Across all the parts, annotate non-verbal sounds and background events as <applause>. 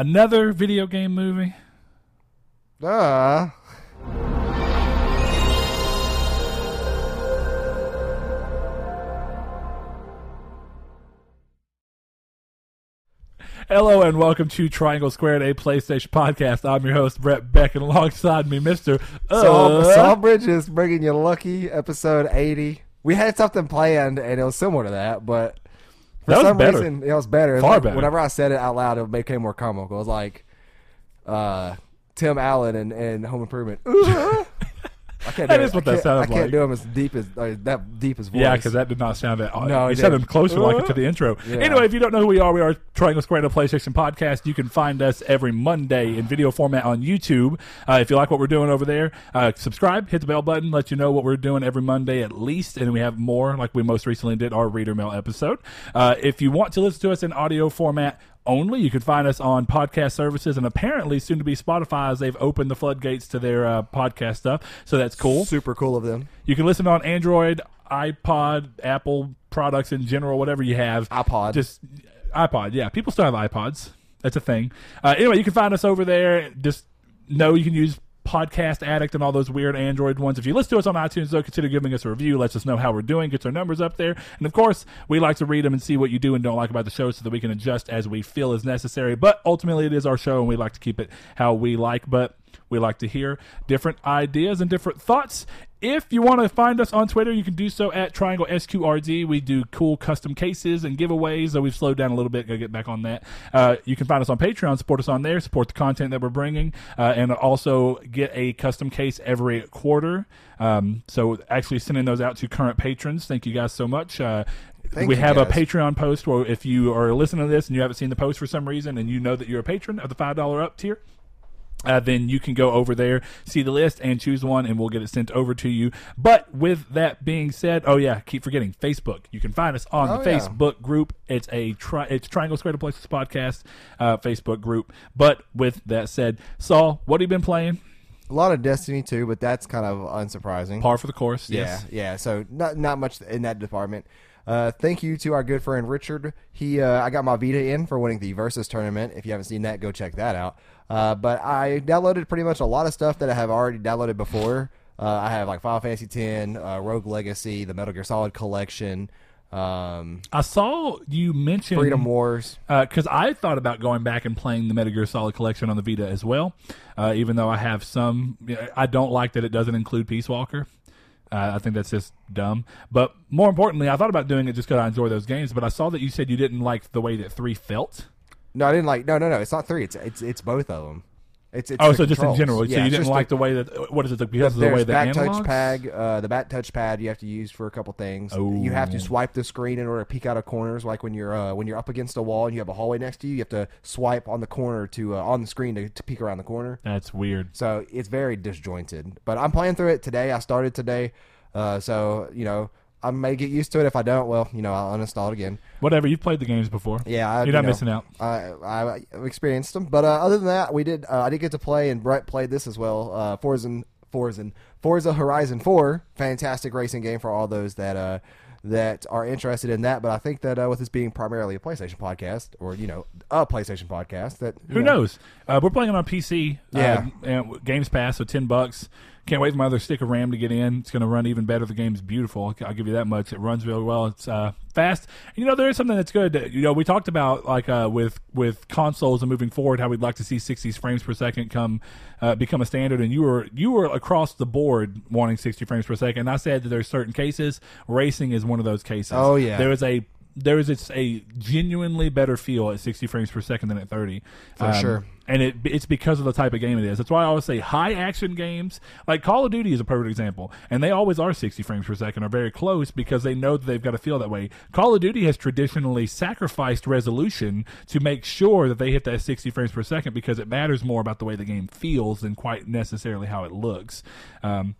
Another video game movie. Uh, Hello and welcome to Triangle Squared, a PlayStation podcast. I'm your host Brett Beck, and alongside me, Mister Saul, uh, Saul Bridges bringing you lucky episode 80. We had something planned, and it was similar to that, but for That was some better. reason, it was better. It was Far like- better. Whenever I said it out loud, it became more comical. It was like uh, Tim Allen and, and Home Improvement. <laughs> I can't That is it. what that sounds I can't like. do him as deep as uh, that deep as voice. Yeah, because that did not sound that. No, you it sounded didn't. closer like to the <laughs> intro. Yeah. Anyway, if you don't know who we are, we are Triangle Square a PlayStation podcast. You can find us every Monday in video format on YouTube. Uh, if you like what we're doing over there, uh, subscribe, hit the bell button, let you know what we're doing every Monday at least, and we have more, like we most recently did our reader mail episode. Uh, if you want to listen to us in audio format. Only you can find us on podcast services and apparently soon to be Spotify as they've opened the floodgates to their uh, podcast stuff. So that's cool. super cool of them. You can listen on Android, iPod, Apple products in general, whatever you have. iPod. Just iPod, yeah. People still have iPods. That's a thing. Uh, anyway, you can find us over there. Just know you can use Podcast Addict and all those weird Android ones. If you listen to us on iTunes, though, consider giving us a review. Lets us know how we're doing, gets our numbers up there. And of course, we like to read them and see what you do and don't like about the show so that we can adjust as we feel is necessary. But ultimately, it is our show and we like to keep it how we like. But we like to hear different ideas and different thoughts. If you want to find us on Twitter, you can do so at Triangle SQRD. We do cool custom cases and giveaways, though we've slowed down a little bit. Gotta get back on that. Uh, you can find us on Patreon, support us on there, support the content that we're bringing, uh, and also get a custom case every quarter. Um, so actually sending those out to current patrons. Thank you guys so much. Uh, Thank we have a. Patreon post where if you are listening to this and you haven't seen the post for some reason and you know that you're a patron of the $5 up tier, uh, then you can go over there, see the list, and choose one, and we'll get it sent over to you. But with that being said, oh yeah, keep forgetting Facebook. You can find us on Oh, the yeah. Facebook group. It's a tri- it's Triangle Square to Places podcast uh, Facebook group. But with that said, Saul, what have you been playing? A lot of Destiny too, but that's kind of unsurprising. Par for the course. Yeah, Yes. yeah. So not not much in that department. Uh, thank you to our good friend Richard. He, uh, I got my Vita in for winning the Versus tournament. If you haven't seen that, go check that out. Uh, but I downloaded pretty much a lot of stuff that I have already downloaded before. Uh, I have like Final Fantasy X, uh, Rogue Legacy, the Metal Gear Solid collection, um, I saw you mention Freedom Wars. because I thought about going back and playing the Metal Gear Solid collection on the Vita as well. Uh, even though I have some, I don't like that it doesn't include Peace Walker. Uh, I think that's just dumb. But more importantly, I thought about doing it just because I enjoy those games. But I saw that you said you didn't like the way that three felt. No, I didn't like. No, no, no. It's not three. It's it's it's both of them. It's, it's oh, the so just in general, Yeah, so you didn't like the- the way that what is it because of the way the back analogs? touch pad, uh, the back touch pad you have to use for a couple things. You have Oh. to swipe the screen in order to peek out of corners. Like when you're uh, when you're up against a wall and you have a hallway next to you, you have to swipe on the corner to uh, on the screen to, to peek around the corner. That's weird. So it's very disjointed. But I'm playing through it today. I started today, uh, so you know I may get used to it. If I don't, well, you know I'll uninstall it again. Whatever. You've played the games before. Yeah, I, You're you not know, missing out. I, I I've experienced them, but uh, other than that, we did. Uh, I did get to play, and Brett played this as well. Uh, Forza, Forza, Forza Horizon Four, fantastic racing game for all those that uh, that are interested in that. But I think that uh, with this being primarily a PlayStation podcast, or you know, a PlayStation podcast, that Who know, knows? Uh, we're playing it on PC. Yeah. Uh, and Games Pass, so ten bucks. Can't wait for my other stick of RAM to get in. It's going to run even better. The game's beautiful. I'll give you that much. It runs really well. It's uh, fast. You know, there is something that's good. You know, we talked about like uh, with with consoles and moving forward, how we'd like to see 60 frames per second come uh, become a standard. And you were you were across the board wanting 60 frames per second. I said that there's certain cases. Racing is one of those cases. Oh, yeah. there is a there is it's a genuinely better feel at 60 frames per second than at 30 For sure. And it it's because of the type of game it is. That's why i always say high action games like call of duty is a perfect example and they always are 60 frames per second or very close because they know that they've got to feel that way. Call of duty has traditionally sacrificed resolution to make sure that they hit that 60 frames per second because it matters more about the way the game feels than quite necessarily how it looks. Um,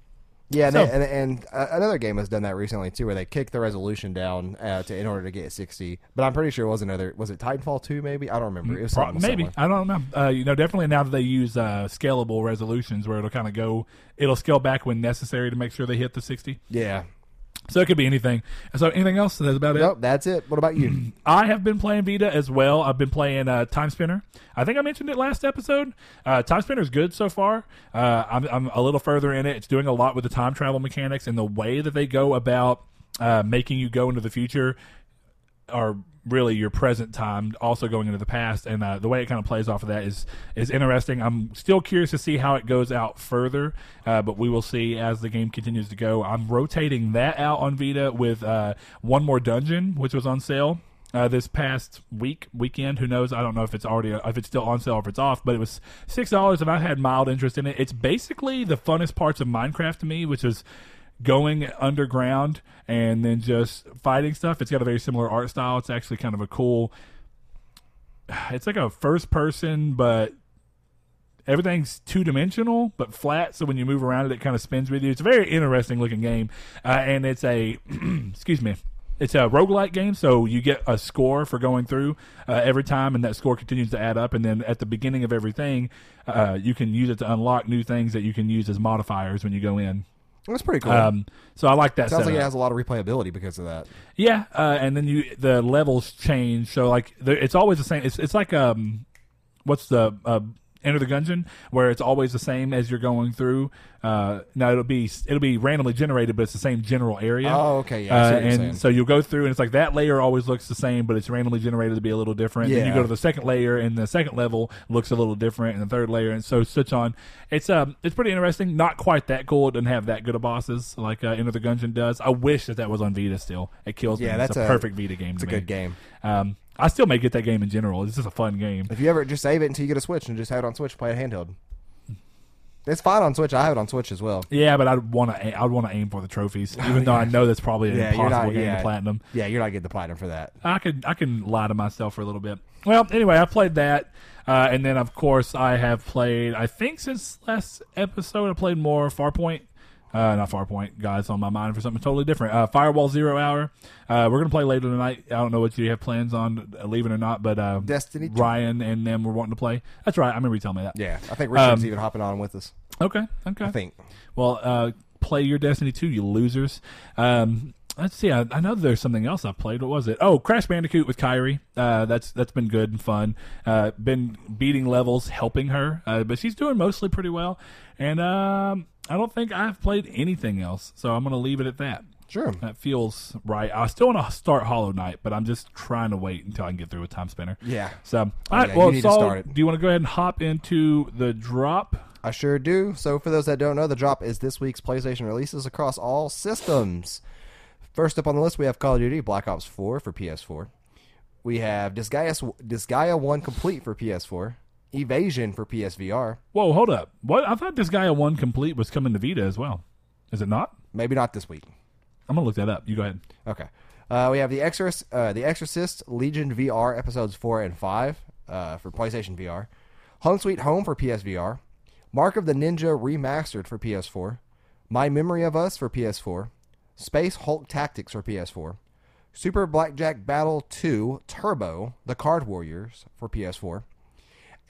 Yeah, and, So- and, and uh, another game has done that recently too, where they kicked the resolution down uh, to in order to get 60. But I'm pretty sure it was another. Was it Titanfall 2? Maybe I don't remember. It was Pro- maybe similar. I don't know. Uh, you know, definitely now that they use uh, scalable resolutions, where it'll kind of go, it'll scale back when necessary to make sure they hit the sixty. Yeah. So it could be anything. So anything else? That's about it. Nope, that's it. What about you? <clears throat> I have been playing Vita as well. I've been playing uh, Timespinner. I think I mentioned it last episode. Uh, Timespinner is good so far. Uh, I'm, I'm a little further in it. It's doing a lot with the time travel mechanics and the way that they go about uh, making you go into the future are really your present time, also going into the past, and uh, the way it kind of plays off of that is is interesting. I'm still curious to see how it goes out further, uh, but we will see as the game continues to go. I'm rotating that out on Vita with uh, one more dungeon, which was on sale. Uh, this past week weekend, who knows? I don't know if it's already if it's still on sale or if it's off, but it was six dollars, and I had mild interest in it. It's basically the funnest parts of Minecraft to me, which is going underground and then just fighting stuff. It's got a very similar art style. It's actually kind of a cool. <sighs> It's like a first person, but everything's two dimensional but flat. So when you move around it, it kind of spins with you. It's a very interesting looking game, uh, and it's a <clears throat> excuse me. It's a roguelike game, so you get a score for going through uh, every time, and that score continues to add up. And then at the beginning of everything, uh, you can use it to unlock new things that you can use as modifiers when you go in. That's pretty cool. Um, so I like that. Sounds like it has a lot of replayability because of that. Yeah, uh, and then you the levels change. So like it's always the same. It's it's like um, what's the uh, Enter the Gungeon where it's always the same as you're going through. Uh, now it'll be it'll be randomly generated, but it's the same general area. Oh, okay, yeah, I see Uh, what you're and saying. so you'll go through, and it's like that layer always looks the same, but it's randomly generated to be a little different. Then you Yeah. go to the second layer, and the second level looks a little different, and the third layer, and so such on. It's um, it's pretty interesting. Not quite that cool. It doesn't have that good of bosses like uh, Enter the Gungeon does. I wish that that was on Vita still. It kills me. Yeah, It's that's a, a- perfect Vita game. It's to a me. good game. Um, I still may get that game in general. It's just a fun game. If you ever just save it until you get a Switch and just have it on Switch, play it handheld. It's fine on Switch. I have it on Switch as well. Yeah, but I'd want to. I'd want to aim for the trophies, <laughs> even though I know that's probably an Yeah, impossible not- game yeah. to platinum. Yeah, you're not getting the platinum for that. I could I can lie to myself for a little bit. Well, anyway, I played that, uh, and then of course I have played. I think since last episode, I played more Farpoint. Uh, not Farpoint, guys. On my mind for something totally different. Uh, Firewall Zero Hour. Uh, we're gonna play later tonight. I don't know what you have plans on uh, leaving or not, but uh, Destiny Ryan and them were wanting to play. That's right. I remember you telling me that. Yeah, I think Richard's Um, even hopping on with us. Okay. Okay. I think. Well, uh, play your Destiny 2, you losers. Um, let's see. I, I know there's something else I've played. What was it? Oh, Crash Bandicoot with Kyrie. Uh, that's that's been good and fun. Uh, been beating levels, helping her, uh, but she's doing mostly pretty well. And um, I don't think I've played anything else, so I'm going to leave it at that. Sure. That feels right. I still want to start Hollow Knight, but I'm just trying to wait until I can get through with Timespinner. Yeah. So, all Oh, right. yeah, well, need to Saul, start it. do you want to go ahead and hop into the drop? I sure do. So, for those that don't know, the drop is this week's PlayStation releases across all systems. First up on the list, we have Call of Duty Black Ops 4 for PS4. We have Disgaea, Disgaea 1 Complete for PS4. Evasion for PSVR. Whoa, hold up. What? I thought Disgaea one complete was coming to Vita as well. Is it not? Maybe not this week. I'm gonna look that up. You go ahead. Okay. Uh, we have the Exorcist, uh, the Exorcist Legion VR episodes four and five uh, for PlayStation VR, Home Sweet Home for PSVR, Mark of the Ninja remastered for PS4, My Memory of Us for PS4, Space Hulk Tactics for PS4, Super Blackjack Battle 2 Turbo: The Card Warriors for PS4,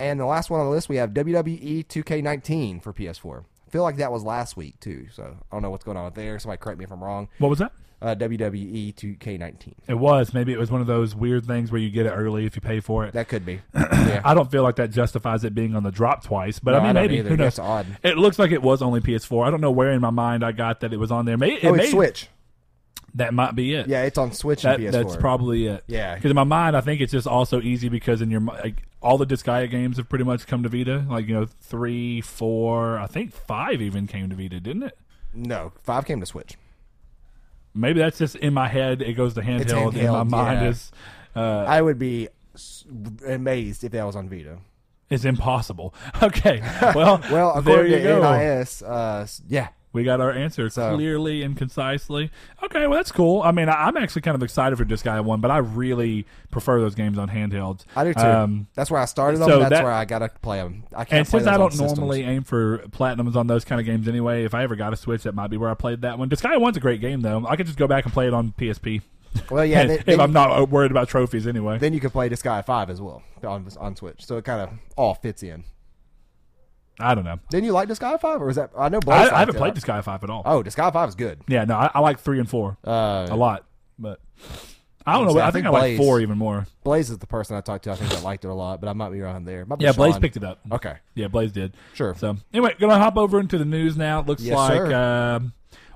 and the last one on the list we have WWE 2K19 for PS4. I feel like that was last week too, so I don't know what's going on there. Somebody correct me if I'm wrong. What was that? Uh, WWE 2K19. It was. Maybe it was one of those weird things where you get it early if you pay for it. That could be. <clears throat> Yeah. I don't feel like that justifies it being on the drop twice, but No, I mean, I maybe either. who knows? That's odd. It looks like it was only PS4. I don't know where in my mind I got that it was on there. Maybe it oh, may, it's Switch. That might be it. Yeah, it's on Switch That, and PS4. that's probably it. Yeah. Because in my mind, I think it's just also easy because in your like all the Disgaea games have pretty much come to Vita. Like you know, three, four, I think five even came to Vita, didn't it? no, five came to Switch. Maybe that's just in my head. It goes to handheld. in my mind yeah. is uh, I would be amazed if that was on Vita. It's impossible. <laughs> Okay, well, <laughs> Well, there according you to go. NIS, uh, yeah, We got our answer So- clearly and concisely. Okay, well that's cool. I mean, I, I'm actually kind of excited for Disgaea one, but I really prefer those games on handhelds. I do too. Um, that's where I started them. so that's that- where I gotta play them. I can't and since I don't systems. normally aim for platinums on those kind of games anyway, if I ever got a Switch, that might be where I played that one. Disgaea one's a great game though. I could just go back and play it on PSP. well, yeah, <laughs> then, if then, I'm not uh, worried about trophies anyway. then you can play Disgaea Five as well on on Switch. So it kind of all fits in. I don't know. Didn't you like Disgaea Five, or was that? I know I, Blaze. I haven't played Disgaea five at all. Oh, Disgaea Five is good. Yeah, no, I, I like three and four Uh, a lot, but I don't know. I, I think, think I like four even more. Blaze is the person I talked to. I think that liked it a lot, but I might be wrong there. Might Yeah, Blaze picked it up. Okay, Yeah, Blaze did. sure. So anyway, gonna hop over into the news now. It looks Yes, like sir.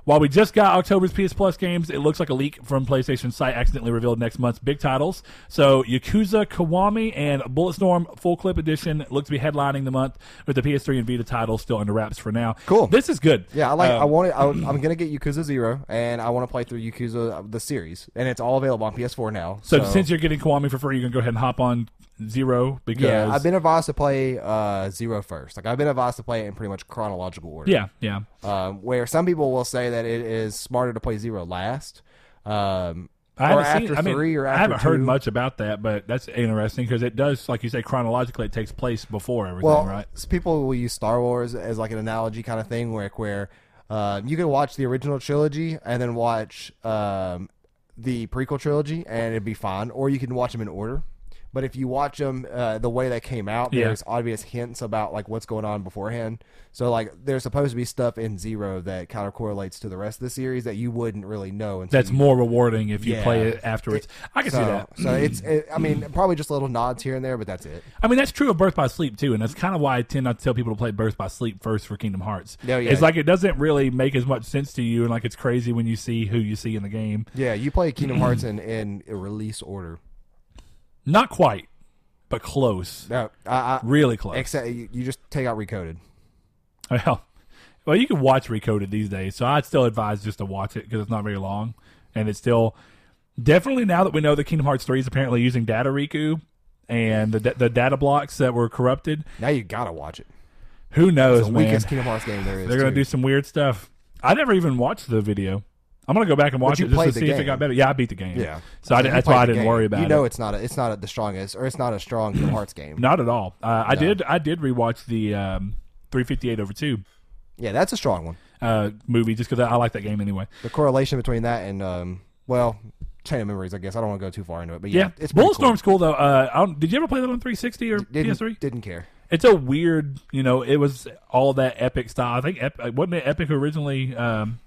While we just got October's PS Plus games, it looks like a leak from PlayStation site accidentally revealed next month's big titles. So Yakuza Kiwami and Bulletstorm Full Clip Edition look to be headlining the month with the PS3 and Vita titles still under wraps for now. Cool. This is good. Yeah, I like. Um, I want. <clears throat> I, I'm gonna get Yakuza Zero, and I want to play through Yakuza uh, the series, and it's all available on PS4 now. so, since you're getting Kiwami for free, you can go ahead and hop on Zero because yeah, I've been advised to play uh, Zero first. Like I've been advised to play it in pretty much chronological order. yeah, yeah. Um, where some people will say that it is smarter to play Zero last. Um, I or haven't after seen. I mean, three or I haven't heard much about that, but that's interesting because it does, like you say, chronologically, it takes place before everything, Well, right? people will use Star Wars as like an analogy kind of thing, where where uh, you can watch the original trilogy and then watch um, the prequel trilogy, and it'd be fine, or you can watch them in order. But if you watch them uh, the way they came out, Yeah. there's obvious hints about like what's going on beforehand. So like there's supposed to be stuff in Zero that kind of correlates to the rest of the series that you wouldn't really know. Until That's you more rewarding if you Yeah. play it afterwards. I can so, see that. So it's, it, I mean, probably just little nods here and there, but that's it. I mean, that's true of Birth by Sleep too, and that's kind of why I tend not to tell people to play Birth by Sleep first for Kingdom Hearts. Yeah, yeah. It's like it doesn't really make as much sense to you, and like it's crazy when you see who you see in the game. Yeah, you play Kingdom <clears throat> Hearts in, in release order. Not quite, but close. No, I, I, Really close. except you, you just take out Recoded. Well, well, you can watch Recoded these days, so I'd still advise just to watch it because it's not very long, and it's still definitely now that we know that Kingdom Hearts three is apparently using Data Riku and the the data blocks that were corrupted. Now you gotta watch it. Who knows, It's the man? weakest Kingdom Hearts game there is. They're gonna too. do some weird stuff. I never even watched the video. I'm gonna go back and watch it just to see if it got better. Yeah, I beat the game. Yeah. so I, that's why I didn't game. worry about it. You know it. it's not a, it's not the strongest or it's not a strong Kingdom Hearts game. Not at all. Uh, I No. did. I did rewatch the um, 358 over two Yeah, that's a strong one. uh, movie just because I, I like that game anyway. The correlation between that and um, well, Chain of Memories. I guess I don't want to go too far into it, but yeah, Yeah, it's Bulletstorm's cool, though. Uh, I don't, did you ever play that on 360 or Cool. Didn't, PS3? Didn't care. It's a weird, you know. It was all that epic style. I think Ep- wasn't it Epic originally um,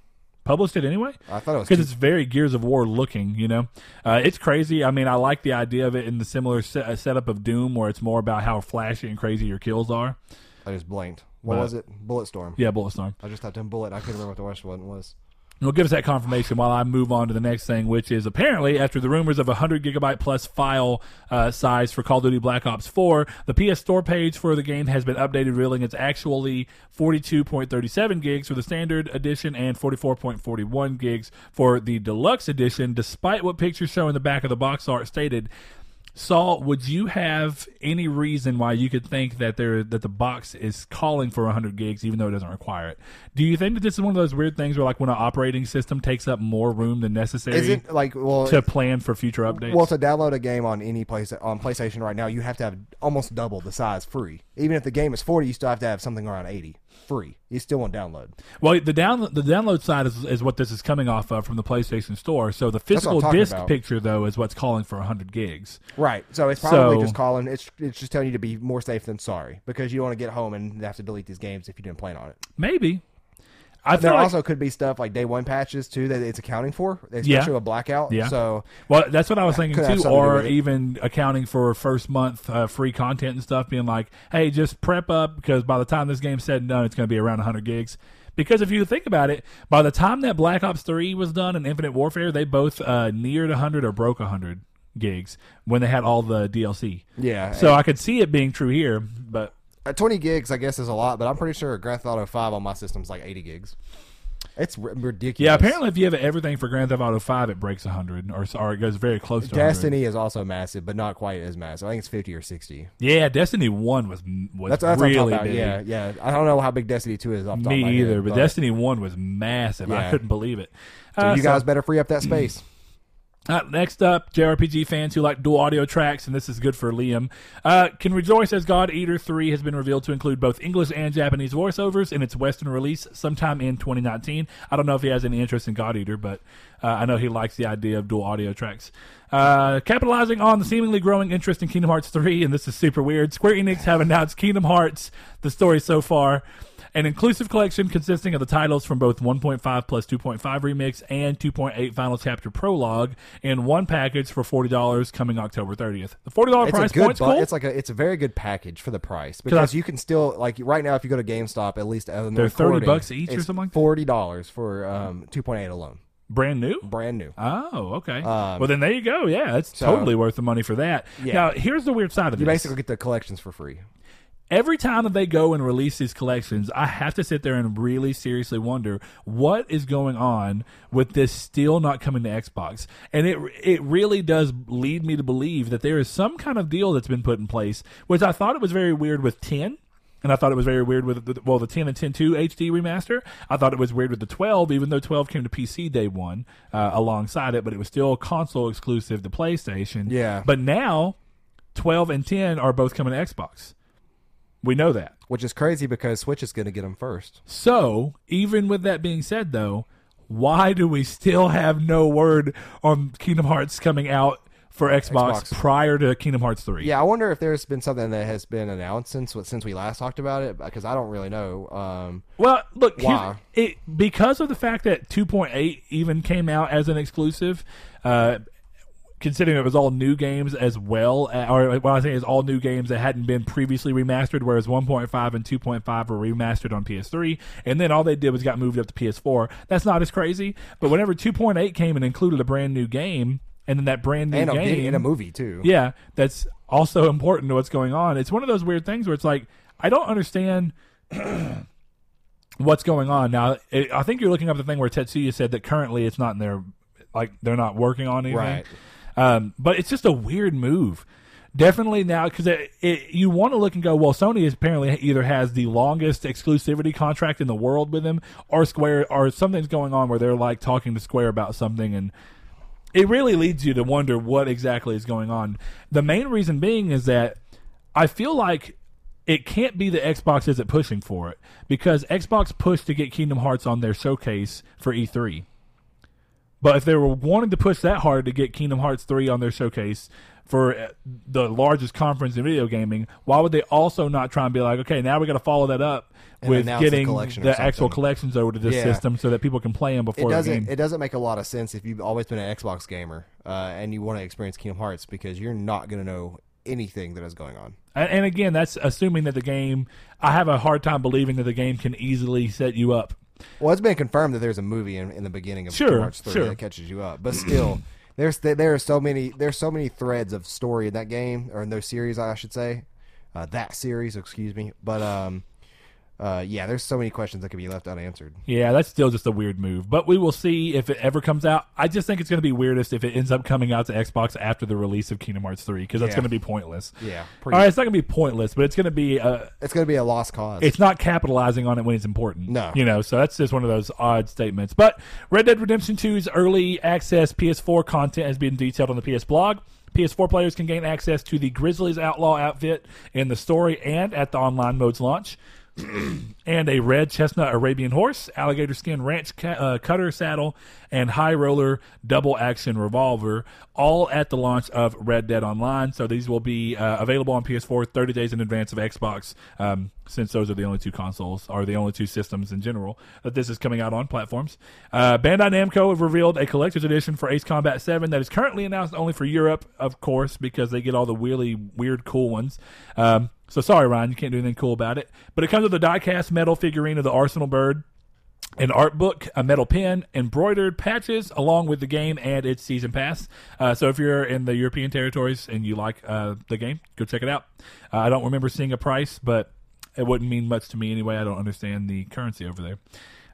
published it anyway? I thought it was. because it's very Gears of War looking. You know, uh, it's crazy. I mean, I like the idea of it in the similar se- uh, setup of Doom, where it's more about how flashy and crazy your kills are. I just blanked. What But- was it? Bulletstorm. Yeah, Bulletstorm. I just typed in bullet. I couldn't remember what the worst one was. Well, give us that confirmation while I move on to the next thing, which is apparently after the rumors of a 100 gigabyte plus file uh, size for Call of Duty Black Ops 4, the PS Store page for the game has been updated, revealing it's actually 42.37 gigs for the standard edition and 44.41 gigs for the deluxe edition, despite what pictures show in the back of the box art stated. Saul, would you have any reason why you could think that there that the box is calling for 100 gigs even though it doesn't require it? Do you think that this is one of those weird things where like when an operating system takes up more room than necessary Is it like well? to plan for future updates? Well, to download a game on any place on PlayStation right now, you have to have almost double the size free. Even if the game is forty, you still have to have something around eighty free. You still won't download. Well, the down the download side is, is what this is coming off of from the PlayStation Store. So the physical disc about. picture though is what's calling for 100 gigs. Right. So it's probably So- just calling. It's it's just telling you to be more safe than sorry because you don't want to get home and have to delete these games if you didn't plan on it. Maybe. I There like, also could be stuff like day one patches too that it's accounting for, especially Yeah. with blackout. Yeah. So Well, that's what I was thinking too, something to or even accounting for first month uh, free content and stuff, being like, "Hey, just prep up because by the time this game's said and done, it's going to be around 100 gigs." Because if you think about it, by the time that Black Ops 3 was done and Infinite Warfare, they both uh, neared 100 or broke 100 gigs when they had all the DLC. yeah. So I could see it being true here, but Uh, 20 gigs, I guess, is a lot, but I'm pretty sure Grand Theft Auto 5 on my system's like 80 gigs. It's r- ridiculous. yeah, apparently if you have everything for Grand Theft Auto 5, it breaks 100 or, or it goes very close to 100. Destiny is also massive, but not quite as massive. I think it's 50 or 60. Yeah, Destiny 1 was was That's, that's really what I'm talking big. Yeah, yeah. I don't know how big Destiny 2 is off the top of my Me either, head, but Destiny One was massive. I couldn't believe it. So Uh, you guys better free up that space. Uh, next up, JRPG fans who like dual audio tracks, and this is good for Liam, uh, can rejoice as God Eater 3 has been revealed to include both English and Japanese voiceovers in its Western release sometime in 2019. I don't know if he has any interest in God Eater, but uh, I know he likes the idea of dual audio tracks. Uh, capitalizing on the seemingly growing interest in Kingdom Hearts 3, and this is super weird, Square Enix have announced Kingdom Hearts, the story so far, an inclusive collection consisting of the titles from both 1.5 plus 2.5 remix and 2.8 final chapter prologue in one package for $40 coming October 30th. The $40 It's price point good, bu- cool. it's like a, it's a very good package for the price because you can still like right now if you go to GameStop at least uh, They're 30 bucks each or something like that? forty dollars for um, two point eight alone, Brand new? brand new. Oh, okay. Um, well, then there you go. Yeah, it's so- totally worth the money for that. Yeah. Now, here's the weird side of You this. You basically get the collections for free. Every time that they go and release these collections, I have to sit there and really seriously wonder what is going on with this still not coming to Xbox. And it it really does lead me to believe that there is some kind of deal that's been put in place, which I thought it was very weird with 10. And I thought it was very weird with the, well the 10 and 10 2 HD remaster. I thought it was weird with the 12, even though 12 came to PC day one uh, alongside it, but it was still console exclusive to PlayStation. Yeah. But now, 12 and 10 are both coming to Xbox. We know that. Which is crazy because Switch is going to get them first. So, even with that being said, though, why do we still have no word on Kingdom Hearts coming out for Xbox, Xbox. prior to Kingdom Hearts 3? Yeah, I wonder if there's been something that has been announced since since we last talked about it because I don't really know. Um, Well, look, Why? it because of the fact that 2.8 even came out as an exclusive, uh, considering it was all new games as well, uh, or what I'm saying is all new games that hadn't been previously remastered, whereas 1.5 and 2.5 were remastered on PS3, and then all they did was got moved up to PS4. That's not as crazy, but whenever 2.8 came and included a brand new game, and then that brand new and game in a movie too. yeah, that's also important to what's going on. It's one of those weird things where it's like I don't understand <clears throat> what's going on now. It, I think you're looking up the thing where Tetsuya said that currently it's not in their like they're not working on anything. Right. Um, but it's just a weird move. Definitely now because you want to look and go. Well, Sony is apparently either has the longest exclusivity contract in the world with them, or Square, or something's going on where they're like talking to Square about something and it really leads you to wonder what exactly is going on. The main reason being is that I feel like it can't be the Xbox isn't pushing for it because Xbox pushed to get Kingdom Hearts on their showcase for E3. But if they were wanting to push that hard to get Kingdom Hearts 3 on their showcase for uh, the largest conference in video gaming, why would they also not try and be like, okay, now we got to follow that up And with the getting the actual collections over to this Yeah. system so that people can play them before the doesn't. game? It doesn't make a lot of sense if you've always been an Xbox gamer uh, and you want to experience Kingdom Hearts because you're not going to know anything that is going on. And, and again, that's assuming that the game. I have a hard time believing that the game can easily set you up. Well, it's been confirmed that there's a movie in, in the beginning of Sure, Kingdom Hearts 3 sure. that catches you up, but still, <clears throat> there's there are so many there's so many threads of story in that game or in those series, I should say, uh, that series, excuse me. But um, uh, yeah, there's so many questions that can be left unanswered. Yeah, that's still just a weird move, but we will see if it ever comes out. I just think it's going to be weirdest if it ends up coming out to Xbox after the release of Kingdom Hearts 3 because that's Yeah. going to be pointless. Yeah, All right, it's not going to be pointless, but it's going to be uh, it's going to be a lost cause. it's not capitalizing on it when it's important. No. You know, so that's just one of those odd statements. But Red Dead Redemption 2's early access PS4 content has been detailed on the PS blog. PS4 players can gain access to the Grizzlies Outlaw outfit in the story and at the online mode's launch. <clears throat> and a red chestnut Arabian horse, alligator skin ranch ca- uh, cutter saddle, and high roller double action revolver, all at the launch of Red Dead Online. So these will be uh, available on PS4 30 days in advance of Xbox, um, since those are the only two consoles, or the only two systems in general that this is coming out on platforms. Uh, Bandai Namco have revealed a collector's edition for Ace Combat 7 that is currently announced only for Europe, of course, because they get all the really weird, cool ones. Um, so sorry, Ryan, you can't do anything cool about it. But it comes with a die-cast metal figurine of the Arsenal bird, an art book, a metal pen, embroidered patches, along with the game and its season pass. Uh, so if you're in the European territories and you like uh, the game, go check it out. Uh, I don't remember seeing a price, but it wouldn't mean much to me anyway. I don't understand the currency over there.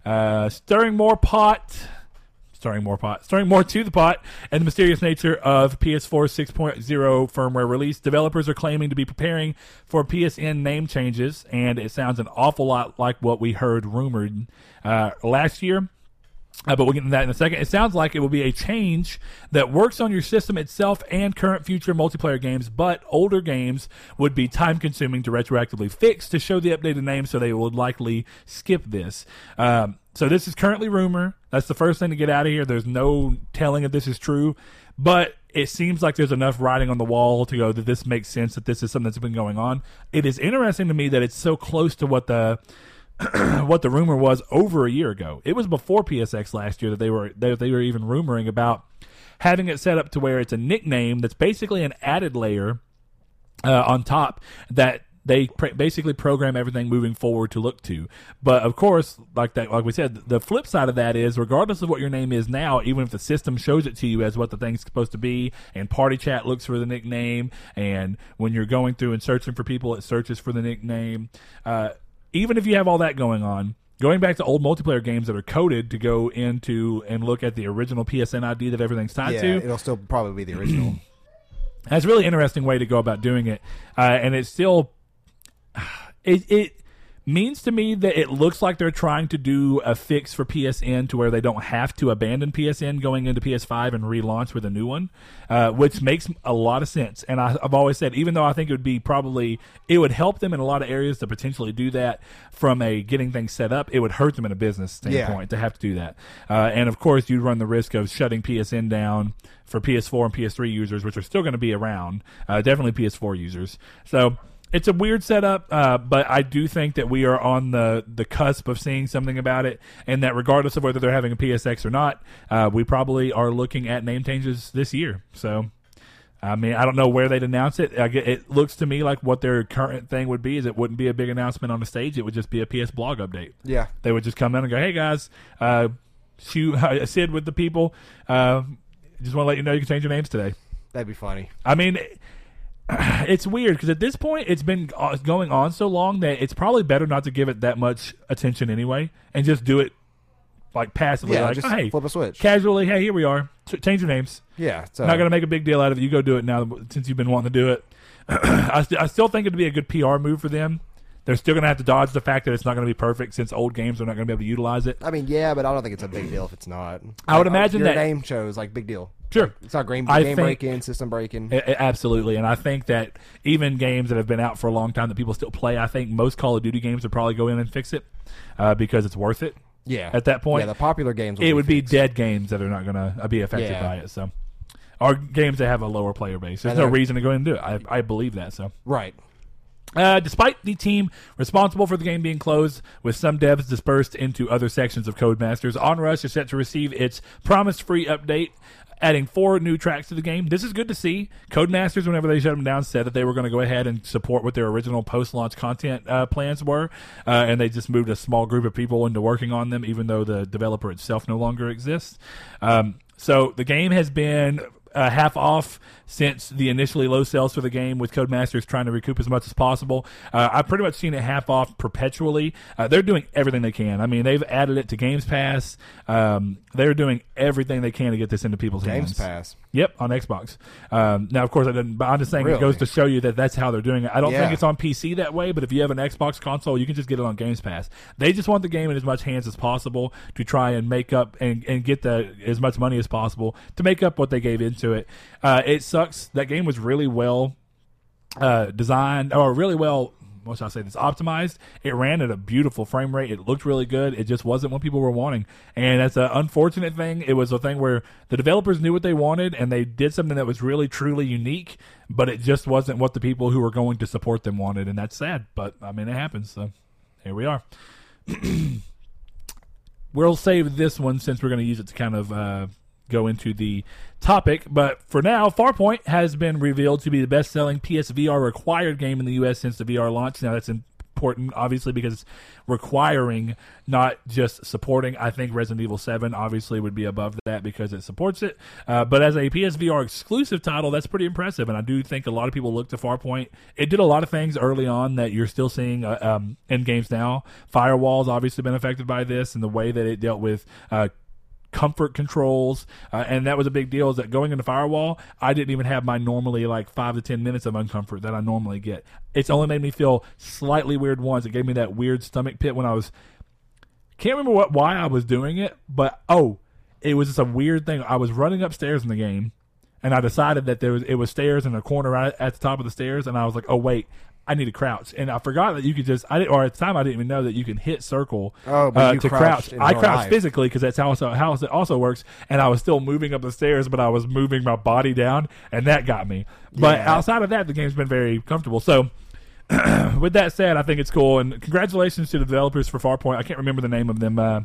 Uh, stirring more pot stirring more pot, stirring more to the pot, and the mysterious nature of PS4 6.0 firmware release. Developers are claiming to be preparing for PSN name changes, and it sounds an awful lot like what we heard rumored uh, last year. Uh, but we'll get into that in a second. It sounds like it will be a change that works on your system itself and current future multiplayer games, but older games would be time consuming to retroactively fix to show the updated name, so they would likely skip this. Um, so this is currently rumor. That's the first thing to get out of here. There's no telling if this is true, but it seems like there's enough writing on the wall to go that this makes sense that this is something that's been going on. It is interesting to me that it's so close to what the <clears throat> what the rumor was over a year ago. It was before PSX last year that they were they, they were even rumoring about having it set up to where it's a nickname that's basically an added layer uh, on top that they pr- basically program everything moving forward to look to. But of course, like that, like we said, the flip side of that is, regardless of what your name is now, even if the system shows it to you as what the thing's supposed to be, and Party Chat looks for the nickname, and when you're going through and searching for people, it searches for the nickname. Uh, even if you have all that going on, going back to old multiplayer games that are coded to go into and look at the original PSN ID that everything's tied Yeah, to, it'll still probably be the original. <clears throat> that's a really interesting way to go about doing it, uh, and it's still <sighs> it it means to me that it looks like they're trying to do a fix for PSN to where they don't have to abandon PSN going into PS5 and relaunch with a new one, uh, which makes a lot of sense. And I, I've always said, even though I think it would be probably it would help them in a lot of areas to potentially do that from a getting things set up, it would hurt them in a business standpoint to have to do that. Uh, and of course, you'd run the risk of shutting PSN down for PS4 and PS3 users, which are still going to be around, uh, definitely PS4 users. So it's a weird setup, uh, but I do think that we are on the, the cusp of seeing something about it, and that regardless of whether they're having a PSX or not, uh, we probably are looking at name changes this year. So, I mean, I don't know where they'd announce it. It looks to me like what their current thing would be is it wouldn't be a big announcement on the stage. It would just be a PS blog update. Yeah. They would just come in and go, "Hey guys, uh, shoot, <laughs> Sid with the people. Uh, just want to let you know you can change your names today." That'd be funny. I mean, <clears throat> it's weird because at this point it's been uh, going on so long that it's probably better not to give it that much attention anyway, and just do it like passively, Yeah, like, just "Hey, flip a switch. casually, hey, here we are. Change your names. Yeah. So Not going to make a big deal out of it. You go do it now since you've been wanting to do it. <clears throat> I, st- I still think it'd be a good PR move for them. They're still going to have to dodge the fact that it's not going to be perfect since old games are not going to be able to utilize it. I mean, yeah, but I don't think it's a big deal if it's not. I would Like, imagine your that- name shows like big deal. Sure. It's not game, I game think- breaking, system breaking. Absolutely, and I think that even games that have been out for a long time that people still play, I think most Call of Duty games would probably go in and fix it uh, because it's worth it. yeah. At that point, yeah, the popular games. it would be dead games that are not going to be affected Yeah. by it. So, or games that have a lower player base. There's no reason to go in and do it. I, I believe that. So, right. uh, despite the team responsible for the game being closed, with some devs dispersed into other sections of Codemasters, Onrush is set to receive its promised free update, adding four new tracks to the game. This is good to see. Codemasters, whenever they shut them down, said that they were going to go ahead and support what their original post-launch content uh, plans were, uh, and they just moved a small group of people into working on them, even though the developer itself no longer exists. Um, so the game has been uh, half off since the initially low sales for the game, with Codemasters trying to recoup as much as possible. Uh, I've pretty much seen it half off perpetually. Uh, they're doing everything they can. I mean, they've added it to Games Pass. Um, they're doing everything they can to get this into people's Games hands. Games Pass. Yep, on Xbox. Um, now, of course, I didn't. But I'm just saying it goes to show you that that's how they're doing it. I don't Yeah. think it's on PC that way, but if you have an Xbox console, you can just get it on Games Pass. They just want the game in as much hands as possible to try and make up and, and get the as much money as possible to make up what they gave into it. Uh, it sucks. That game was really well uh, designed or really well. What should I say? This optimized. It ran at a beautiful frame rate. It looked really good. It just wasn't what people were wanting, and that's an unfortunate thing. It was a thing where the developers knew what they wanted, and they did something that was really truly unique, but it just wasn't what the people who were going to support them wanted, and that's sad. But I mean, it happens. So here we are. <clears throat> we'll save this one since we're going to use it to kind of uh, go into the topic. But for now, Farpoint has been revealed to be the best selling PSVR required game in the U.S. since the VR launch. Now, that's important, obviously, because requiring, not just supporting. I think Resident Evil 7 obviously would be above that because it supports it. Uh, but as a PSVR exclusive title, that's pretty impressive. And I do think a lot of people look to Farpoint. It did a lot of things early on that you're still seeing uh, um, in games now. Firewall's obviously been affected by this and the way that it dealt with. Uh, comfort controls, uh, and that was a big deal. Is that going into firewall, I didn't even have my normally like five to ten minutes of uncomfort that I normally get. It's only made me feel slightly weird once. It gave me that weird stomach pit when I was Can't remember what why I was doing it, but oh, it was just a weird thing. I was running upstairs in the game, and I decided that there was it was stairs in a corner right at the top of the stairs, and I was like, oh wait. I need to crouch, and I forgot that you could just. I didn't, or at the time I didn't even know that you can hit circle Oh, but uh, you to crouched crouch. I crouched life. physically because that's how also, how it also works. And I was still moving up the stairs, but I was moving my body down, and that got me. But Yeah. outside of that, the game's been very comfortable. So <clears throat> with that said, I think it's cool, and congratulations to the developers for Farpoint. I can't remember the name of them, uh,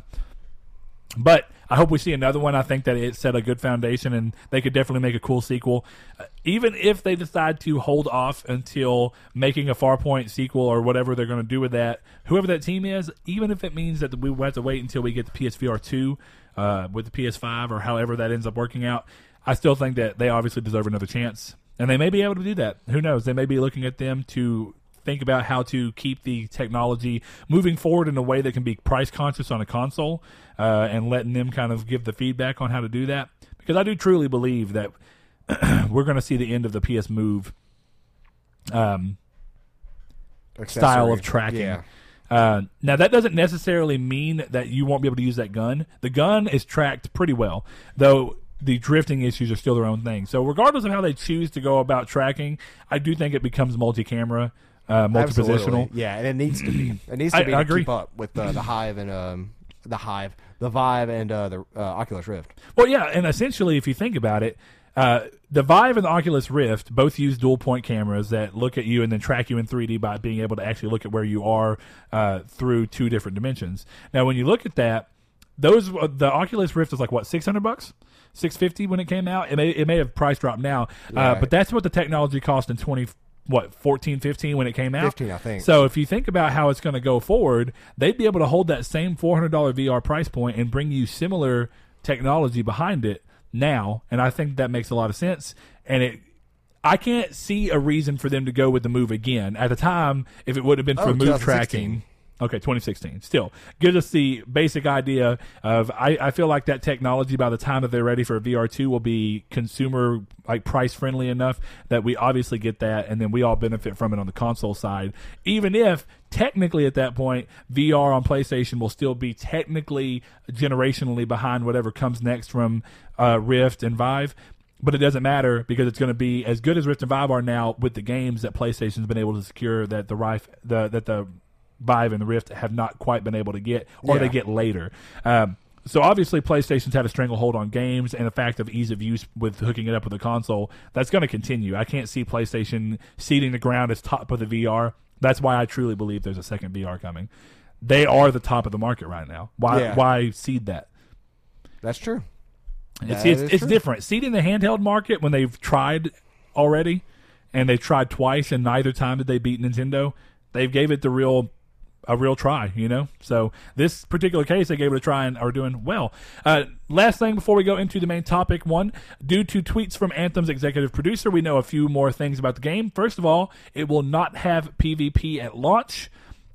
but I hope we see another one. I think that it set a good foundation, and they could definitely make a cool sequel. Uh, even if they decide to hold off until making a Farpoint sequel or whatever they're going to do with that, whoever that team is, even if it means that we have to wait until we get the PSVR two uh, with the PS5 or however that ends up working out, I still think that they obviously deserve another chance, and they may be able to do that. Who knows? They may be looking at them to think about how to keep the technology moving forward in a way that can be price conscious on a console uh, and letting them kind of give the feedback on how to do that because i do truly believe that <clears throat> we're going to see the end of the ps move um, style of tracking Yeah. uh, now that doesn't necessarily mean that you won't be able to use that gun. The gun is tracked pretty well, though the drifting issues are still their own thing. So regardless of how they choose to go about tracking, I do think it becomes multi-camera, uh, multi-positional. Absolutely. Yeah, and it needs to be. It needs to I- be I to agree. keep up with uh, the Hive and um, the Hive, the Vive, and uh, the uh, Oculus Rift. Well, yeah, and essentially, if you think about it, uh, the Vive and the Oculus Rift both use dual point cameras that look at you and then track you in 3D by being able to actually look at where you are uh, through two different dimensions. Now, when you look at that, those the Oculus Rift is like what 600 bucks. 650 when it came out. It may it may have price dropped now, uh, Yeah. but that's what the technology cost in 20 what 14 15 when it came out 15, I think. so if you think about how it's going to go forward, they'd be able to hold that same $400 VR price point and bring you similar technology behind it now, and I think that makes a lot of sense. And it, I can't see a reason for them to go with the move again. At the time, if it would have been for Oh, move tracking. Okay, 2016. Still, gives us the basic idea of. I, I feel like that technology, by the time that they're ready for VR2, will be consumer like price friendly enough that we obviously get that, and then we all benefit from it on the console side. Even if technically at that point VR on PlayStation will still be technically generationally behind whatever comes next from uh, Rift and Vive. But it doesn't matter because it's going to be as good as Rift and Vive are now with the games that PlayStation's been able to secure that the Rife, the that the Vive and the Rift have not quite been able to get, or Yeah. they get later. Um, so obviously, PlayStation's had a stranglehold on games, and the fact of ease of use with hooking it up with a console that's going to continue. I can't see PlayStation ceding the ground as top of the VR. That's why I truly believe there's a second VR coming. They are the top of the market right now. Why? Yeah. Why cede that? That's true. It's, That it's, it's true. different. Ceding the handheld market when they've tried already, and they've tried twice, and neither time did they beat Nintendo. They've gave it the real a real try, you know. So this particular case, they gave it a try and are doing well. Uh, last thing before we go into the main topic, one due to tweets from Anthem's executive producer, we know a few more things about the game. First of all, it will not have PvP at launch.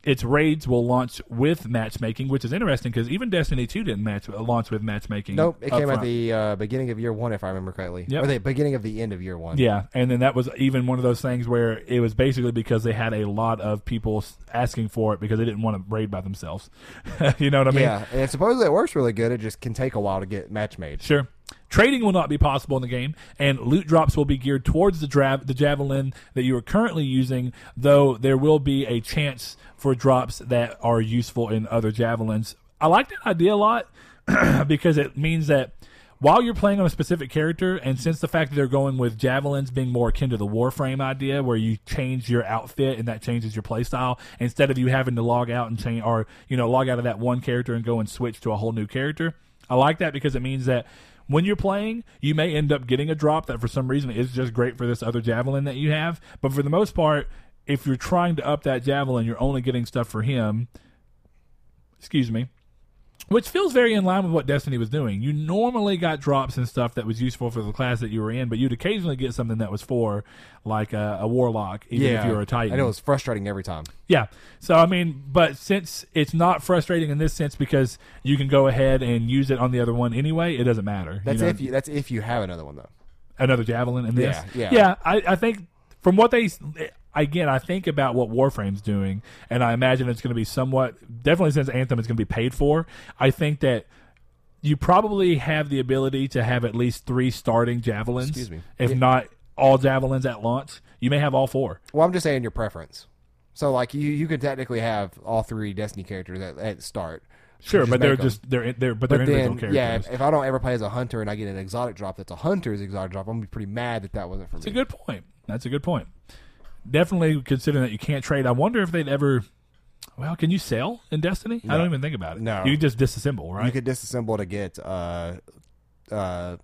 Its raids will launch with matchmaking, which is interesting because even Destiny 2 didn't match launch with matchmaking. Nope, it came upfront. at the uh, beginning of year one, if I remember correctly. Yep. Or the beginning of the end of year one. Yeah, and then that was even one of those things where it was basically because they had a lot of people asking for it because they didn't want to raid by themselves. <laughs> you know what I mean? yeah, and supposedly it works really good. It just can take a while to get match made. Sure. Trading will not be possible in the game, and loot drops will be geared towards the, dra- the javelin that you are currently using. Though there will be a chance for drops that are useful in other javelins. I like that idea a lot <clears throat> because it means that while you're playing on a specific character, and since the fact that they're going with javelins being more akin to the Warframe idea, where you change your outfit and that changes your playstyle, instead of you having to log out and change, or you know, log out of that one character and go and switch to a whole new character. I like that because it means that when you're playing, you may end up getting a drop that for some reason is just great for this other javelin that you have. But for the most part, if you're trying to up that javelin, you're only getting stuff for him. Excuse me. Which feels very in line with what Destiny was doing. You normally got drops and stuff that was useful for the class that you were in, but you'd occasionally get something that was for like a, a warlock, even yeah, if you were a titan. and it was frustrating every time. Yeah. So I mean, but since it's not frustrating in this sense because you can go ahead and use it on the other one anyway, it doesn't matter. That's you know? if you. That's if you have another one though. another javelin in this. Yeah, yeah. yeah. I, I think from what they, again, I think about what Warframe's doing, and I imagine it's going to be somewhat definitely since Anthem is going to be paid for. I think that you probably have the ability to have at least three starting javelins, Excuse me. if Yeah. not all javelins at launch. You may have all four. Well, I'm just saying your preference. So like you, you could technically have all three Destiny characters at, at start. Sure, but they're make 'em. just they're they're but they're But individual then, yeah, characters. if, if I don't ever play as a hunter and I get an exotic drop that's a hunter's exotic drop, I'm gonna be pretty mad that that wasn't for That's a good point. That's a good point. Definitely considering that you can't trade. I wonder if they'd ever. Well, can you sell in Destiny? I don't even think about it. No. you can just disassemble, right? You could disassemble to get uh, uh,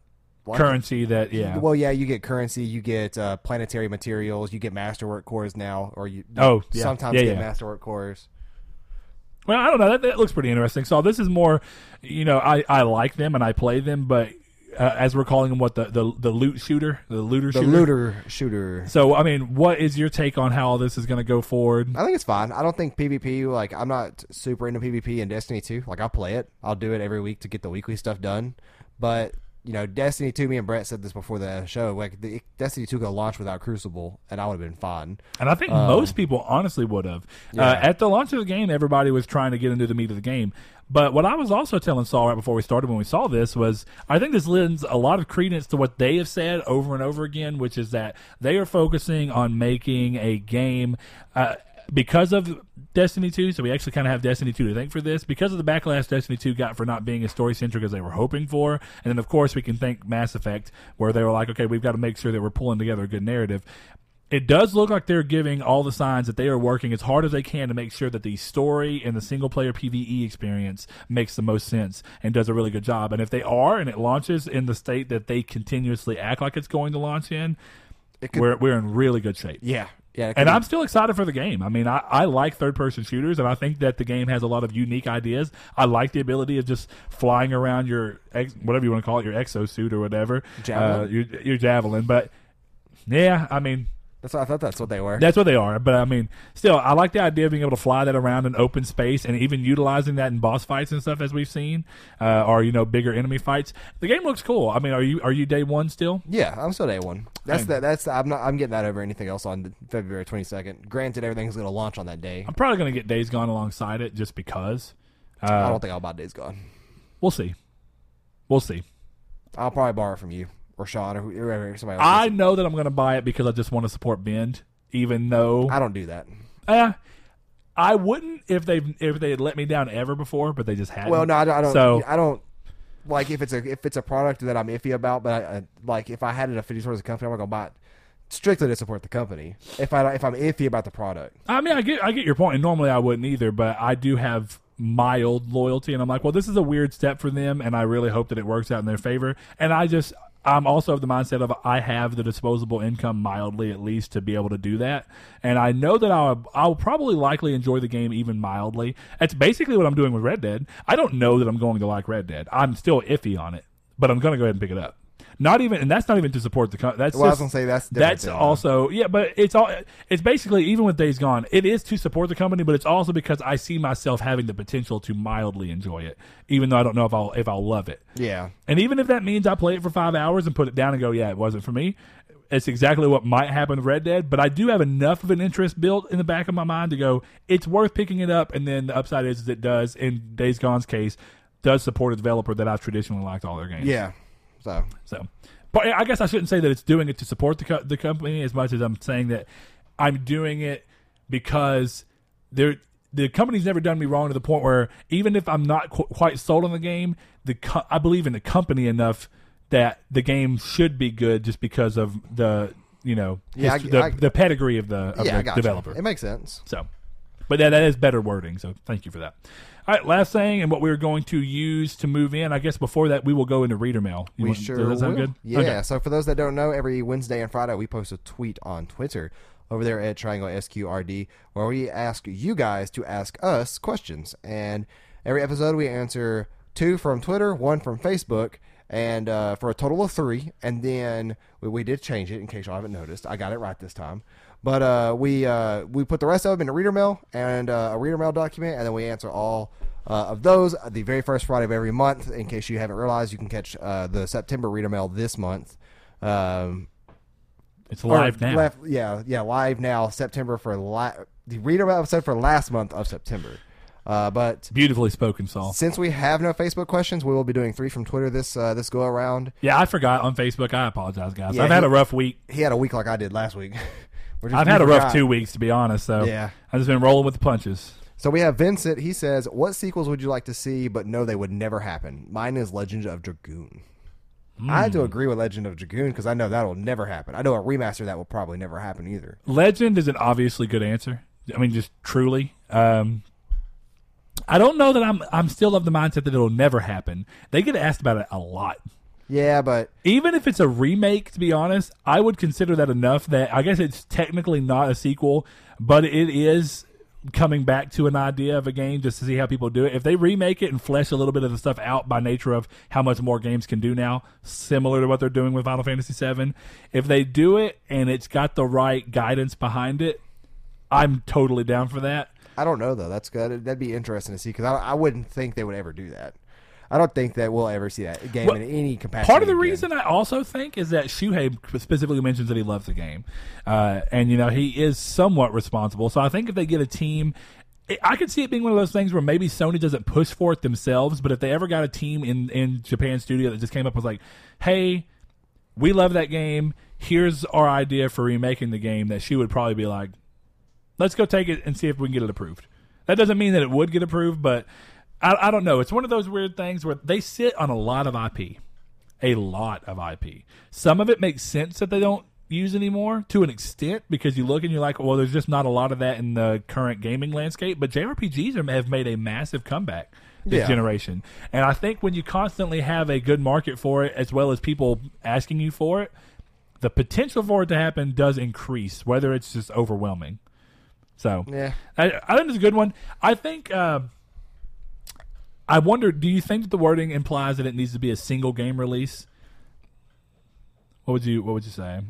what? Currency that yeah. Well, yeah, you get currency, you get uh, planetary materials, you get masterwork cores now, or you Oh, yeah. sometimes Yeah, get yeah. masterwork cores. Well, I don't know. That, that looks pretty interesting. So this is more, you know, I, I like them and I play them, but uh, as we're calling them, what the, the the loot shooter, the looter shooter The shooter. looter shooter. So I mean, what is your take on how all this is going to go forward? I think it's fine. I don't think PvP like I'm not super into PvP in Destiny 2. Like I'll play it. I'll do it every week to get the weekly stuff done. But you know, Destiny 2, me and Brett said this before the show. Like the Destiny 2 could launch without Crucible, and I would have been fine. And I think most people honestly would have. Uh, at the launch of the game, everybody was trying to get into the meat of the game. But what I was also telling Saul right before we started when we saw this was I think this lends a lot of credence to what they have said over and over again, which is that they are focusing on making a game uh, because of Destiny 2. So we actually kind of have Destiny 2 to thank for this because of the backlash Destiny 2 got for not being as story centric as they were hoping for. And then, of course, we can thank Mass Effect, where they were like, okay, we've got to make sure that we're pulling together a good narrative it does look like they're giving all the signs that they are working as hard as they can to make sure that the story and the single player PvE experience makes the most sense and does a really good job. And if they are and it launches in the state that they continuously act like it's going to launch in, could, we're we're in really good shape. yeah, yeah. And be- I'm still excited for the game. I mean, I, I like third person shooters, and I think that the game has a lot of unique ideas. I like the ability of just flying around your ex, whatever you want to call it, your exosuit or whatever, Javelin? Uh, your, your javelin. But yeah, I mean, that's what I thought. That's what they were. that's what they are. But I mean, still, I like the idea of being able to fly that around in open space and even utilizing that in boss fights and stuff as we've seen, uh, or you know, bigger enemy fights. The game looks cool. I mean, are you are you day one still? yeah, I'm still day one. That's the, that's I'm not I'm getting that over anything else on February 22nd. Granted, everything's going to launch on that day. I'm probably going to get Days Gone alongside it just because. I Uh, don't think I'll buy Days Gone. we'll see. We'll see. I'll probably borrow from you or or whoever somebody else. I know that I'm going to buy it because I just want to support Bend, even though I don't do that. uh, I wouldn't if they if they had let me down ever before, but they just hadn't. Well, no, I don't. I don't, So- I don't like if it's a if it's a product that I'm iffy about. But I, I, like if I had it affiliated towards the company, I'm not gonna buy it strictly to support the company. If I if I'm iffy about the product, I mean, I get I get your point, and normally I wouldn't either, but I do have mild loyalty, and I'm like, well, this is a weird step for them, and I really hope that it works out in their favor. And I just, I'm also of the mindset of I have the disposable income mildly at least to be able to do that, and I know that I'll I'll probably likely enjoy the game even mildly. That's basically what I'm doing with Red Dead. I don't know that I'm going to like Red Dead. I'm still iffy on it, but I'm going to go ahead and pick it up. Not even, and that's not even to support the. Co- that's well, I was gonna say that's that's than, uh, also yeah, but it's all it's basically even with Days Gone, it is to support the company, but it's also because I see myself having the potential to mildly enjoy it, even though I don't know if I'll if I'll love it. yeah. And even if that means I play it for five hours and put it down and go, yeah, it wasn't for me. It's exactly what might happen with Red Dead, but I do have enough of an interest built in the back of my mind to go, it's worth picking it up. And then the upside is, is it does, in Days Gone's case, does support a developer that I've traditionally liked all their games. Yeah. So So, but I guess I shouldn't say that it's doing it to support the co- the company as much as I'm saying that I'm doing it because there the company's never done me wrong to the point where even if I'm not qu- quite sold on the game, the co- I believe in the company enough that the game should be good just because of the you know Yeah, I- the, I- the pedigree of the of yeah, the developer. It makes sense. So, but that, that is better wording. So thank you for that. All right, last thing, and what we're going to use to move in. I guess before that, we will go into reader mail. You We want- sure does that sound will. good? Yeah. Okay. So for those that don't know, every Wednesday and Friday we post a tweet on Twitter over there at Triangle SQRD where we ask you guys to ask us questions. And every episode we answer two from Twitter, one from Facebook, and uh, for a total of three. And then we, we did change it in case y'all haven't noticed. I got it right this time. But uh, we uh, we put the rest of them in a reader mail and uh, a reader mail document, and then we answer all uh, of those the very first Friday of every month. In case you haven't realized, you can catch uh, the September reader mail this month. Um, It's live now. left- yeah, yeah, live now. September for la- the reader mail episode for last month of September. Uh, but Beautifully spoken, Saul. since we have no Facebook questions, we will be doing three from Twitter this uh, this go around. Yeah, I forgot on Facebook. I apologize, guys. Yeah, I've had a rough week. He had a week like I did last week. <laughs> I've had a rough forgot. two weeks, to be honest. So Yeah. I've just been rolling with the punches. So we have Vincent. He says, "What sequels would you like to see, but no, they would never happen?" Mine is Legend of Dragoon. I have to agree with Legend of Dragoon because I know that will never happen. I know a remaster that will probably never happen either. Legend is an obviously good answer. I mean, just truly. Um, I don't know that I'm. I'm still of the mindset that it'll never happen. They get asked about it a lot. Yeah, but Even if it's a remake, to be honest, I would consider that enough. That I guess it's technically not a sequel, but it is coming back to an idea of a game just to see how people do it. If they remake it and flesh a little bit of the stuff out by nature of how much more games can do now, similar to what they're doing with Final Fantasy VII, if they do it and it's got the right guidance behind it, I'm totally down for that. I don't know though. That's good. That'd be interesting to see because I, I wouldn't think they would ever do that. I don't think that we'll ever see that game Well, in any capacity. Part of the again. reason I also think is that Shuhei specifically mentions that he loves the game, uh, and you know he is somewhat responsible. So I think if they get a team, I- could see it being one of those things where maybe Sony doesn't push for it themselves, but if they ever got a team in in Japan studio that just came up and was like, "Hey, we love that game. Here's our idea for remaking the game," that she would probably be like, let's go take it and see if we can get it approved. That doesn't mean that it would get approved, but I, I don't know. It's one of those weird things where they sit on a lot of IP, a lot of IP. Some of it makes sense that they don't use anymore to an extent because you look and you're like, well, there's just not a lot of that in the current gaming landscape. But JRPGs are, have made a massive comeback this Yeah. generation, and I think when you constantly have a good market for it as well as people asking you for it, the potential for it to happen does increase, whether it's just overwhelming. So Yeah. I, I think it's a good one. I think. Uh, I wonder. Do you think that the wording implies that it needs to be a single game release? What would you What would you say?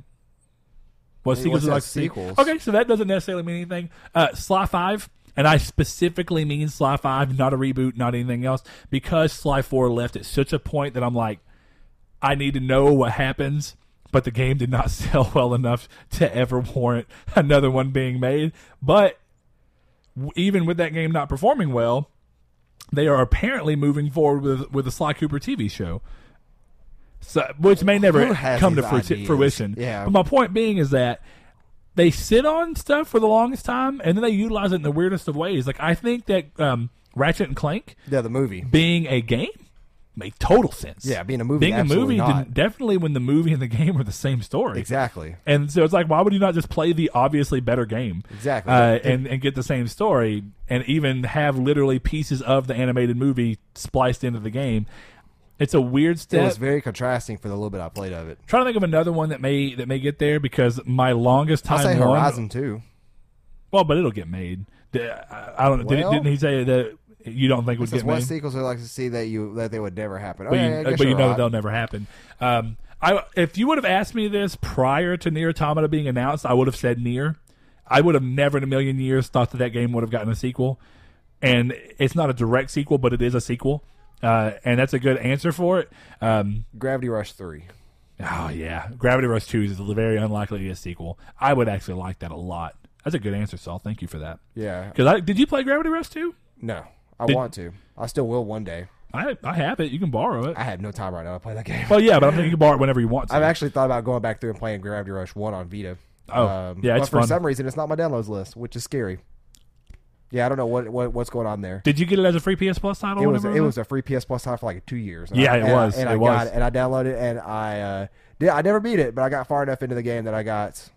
What He sequels you like sequels. Okay, so that doesn't necessarily mean anything. Uh, Sly Five, and I specifically mean Sly Five, not a reboot, not anything else, because Sly Four left at such a point that I'm like, I need to know what happens, but the game did not <laughs> sell well enough to ever warrant another one being made. But even with that game not performing well, they are apparently moving forward with with the Sly Cooper TV show. So, which may never come to these fruition, ideas? fruition. Yeah. But my point being is that they sit on stuff for the longest time, and then they utilize it in the weirdest of ways. Like I think that um, Ratchet and Clank Yeah, the movie. being a game made total sense. Yeah, being a movie, being a movie not. didn't, definitely when the movie and the <laughs> game are the same story. Exactly. And so it's like, why would you not just play the obviously better game? Exactly. Uh, and, and get the same story and even have literally pieces of the animated movie spliced into the game. It's a weird It step. was very contrasting for the little bit I played of it. trying to think of another one that may that may get there because my longest time I'll say one- Horizon too. well, but it'll get made. I don't. did, Well- didn't he say that you don't think it would Says get what made? sequels would like to see that you that they would never happen? but okay, you, I guess but you you're know right. they'll never happen. Um, I if you would have asked me this prior to Nier Automata being announced, I would have said Nier. I would have never in a million years thought that that game would have gotten a sequel, and it's not a direct sequel, but it is a sequel, uh, and that's a good answer for it. Um, Gravity Rush three. oh yeah, Gravity Rush Two is very unlikely to be a sequel. I would actually like that a lot. That's a good answer, Saul. Thank you for that. Yeah. Because I did you play Gravity Rush Two? No, I Did- want to. I still will one day. I I have it. You can borrow it. I have no time right now to play that game. Well, yeah, but I'm thinking you can borrow it whenever you want <laughs> to. I've actually thought about going back through and playing Gravity Rush one on Vita. Oh, yeah, it's but for fun. some reason it's not my downloads list, which is scary. Yeah, I don't know what, what what's going on there. Did you get it as a free PS Plus title? It was whenever it was a free PS Plus title for like two years. And Yeah, I, it and I- was. and It I was. got it, and I downloaded it, and I uh, did. I never beat it, but I got far enough into the game that I got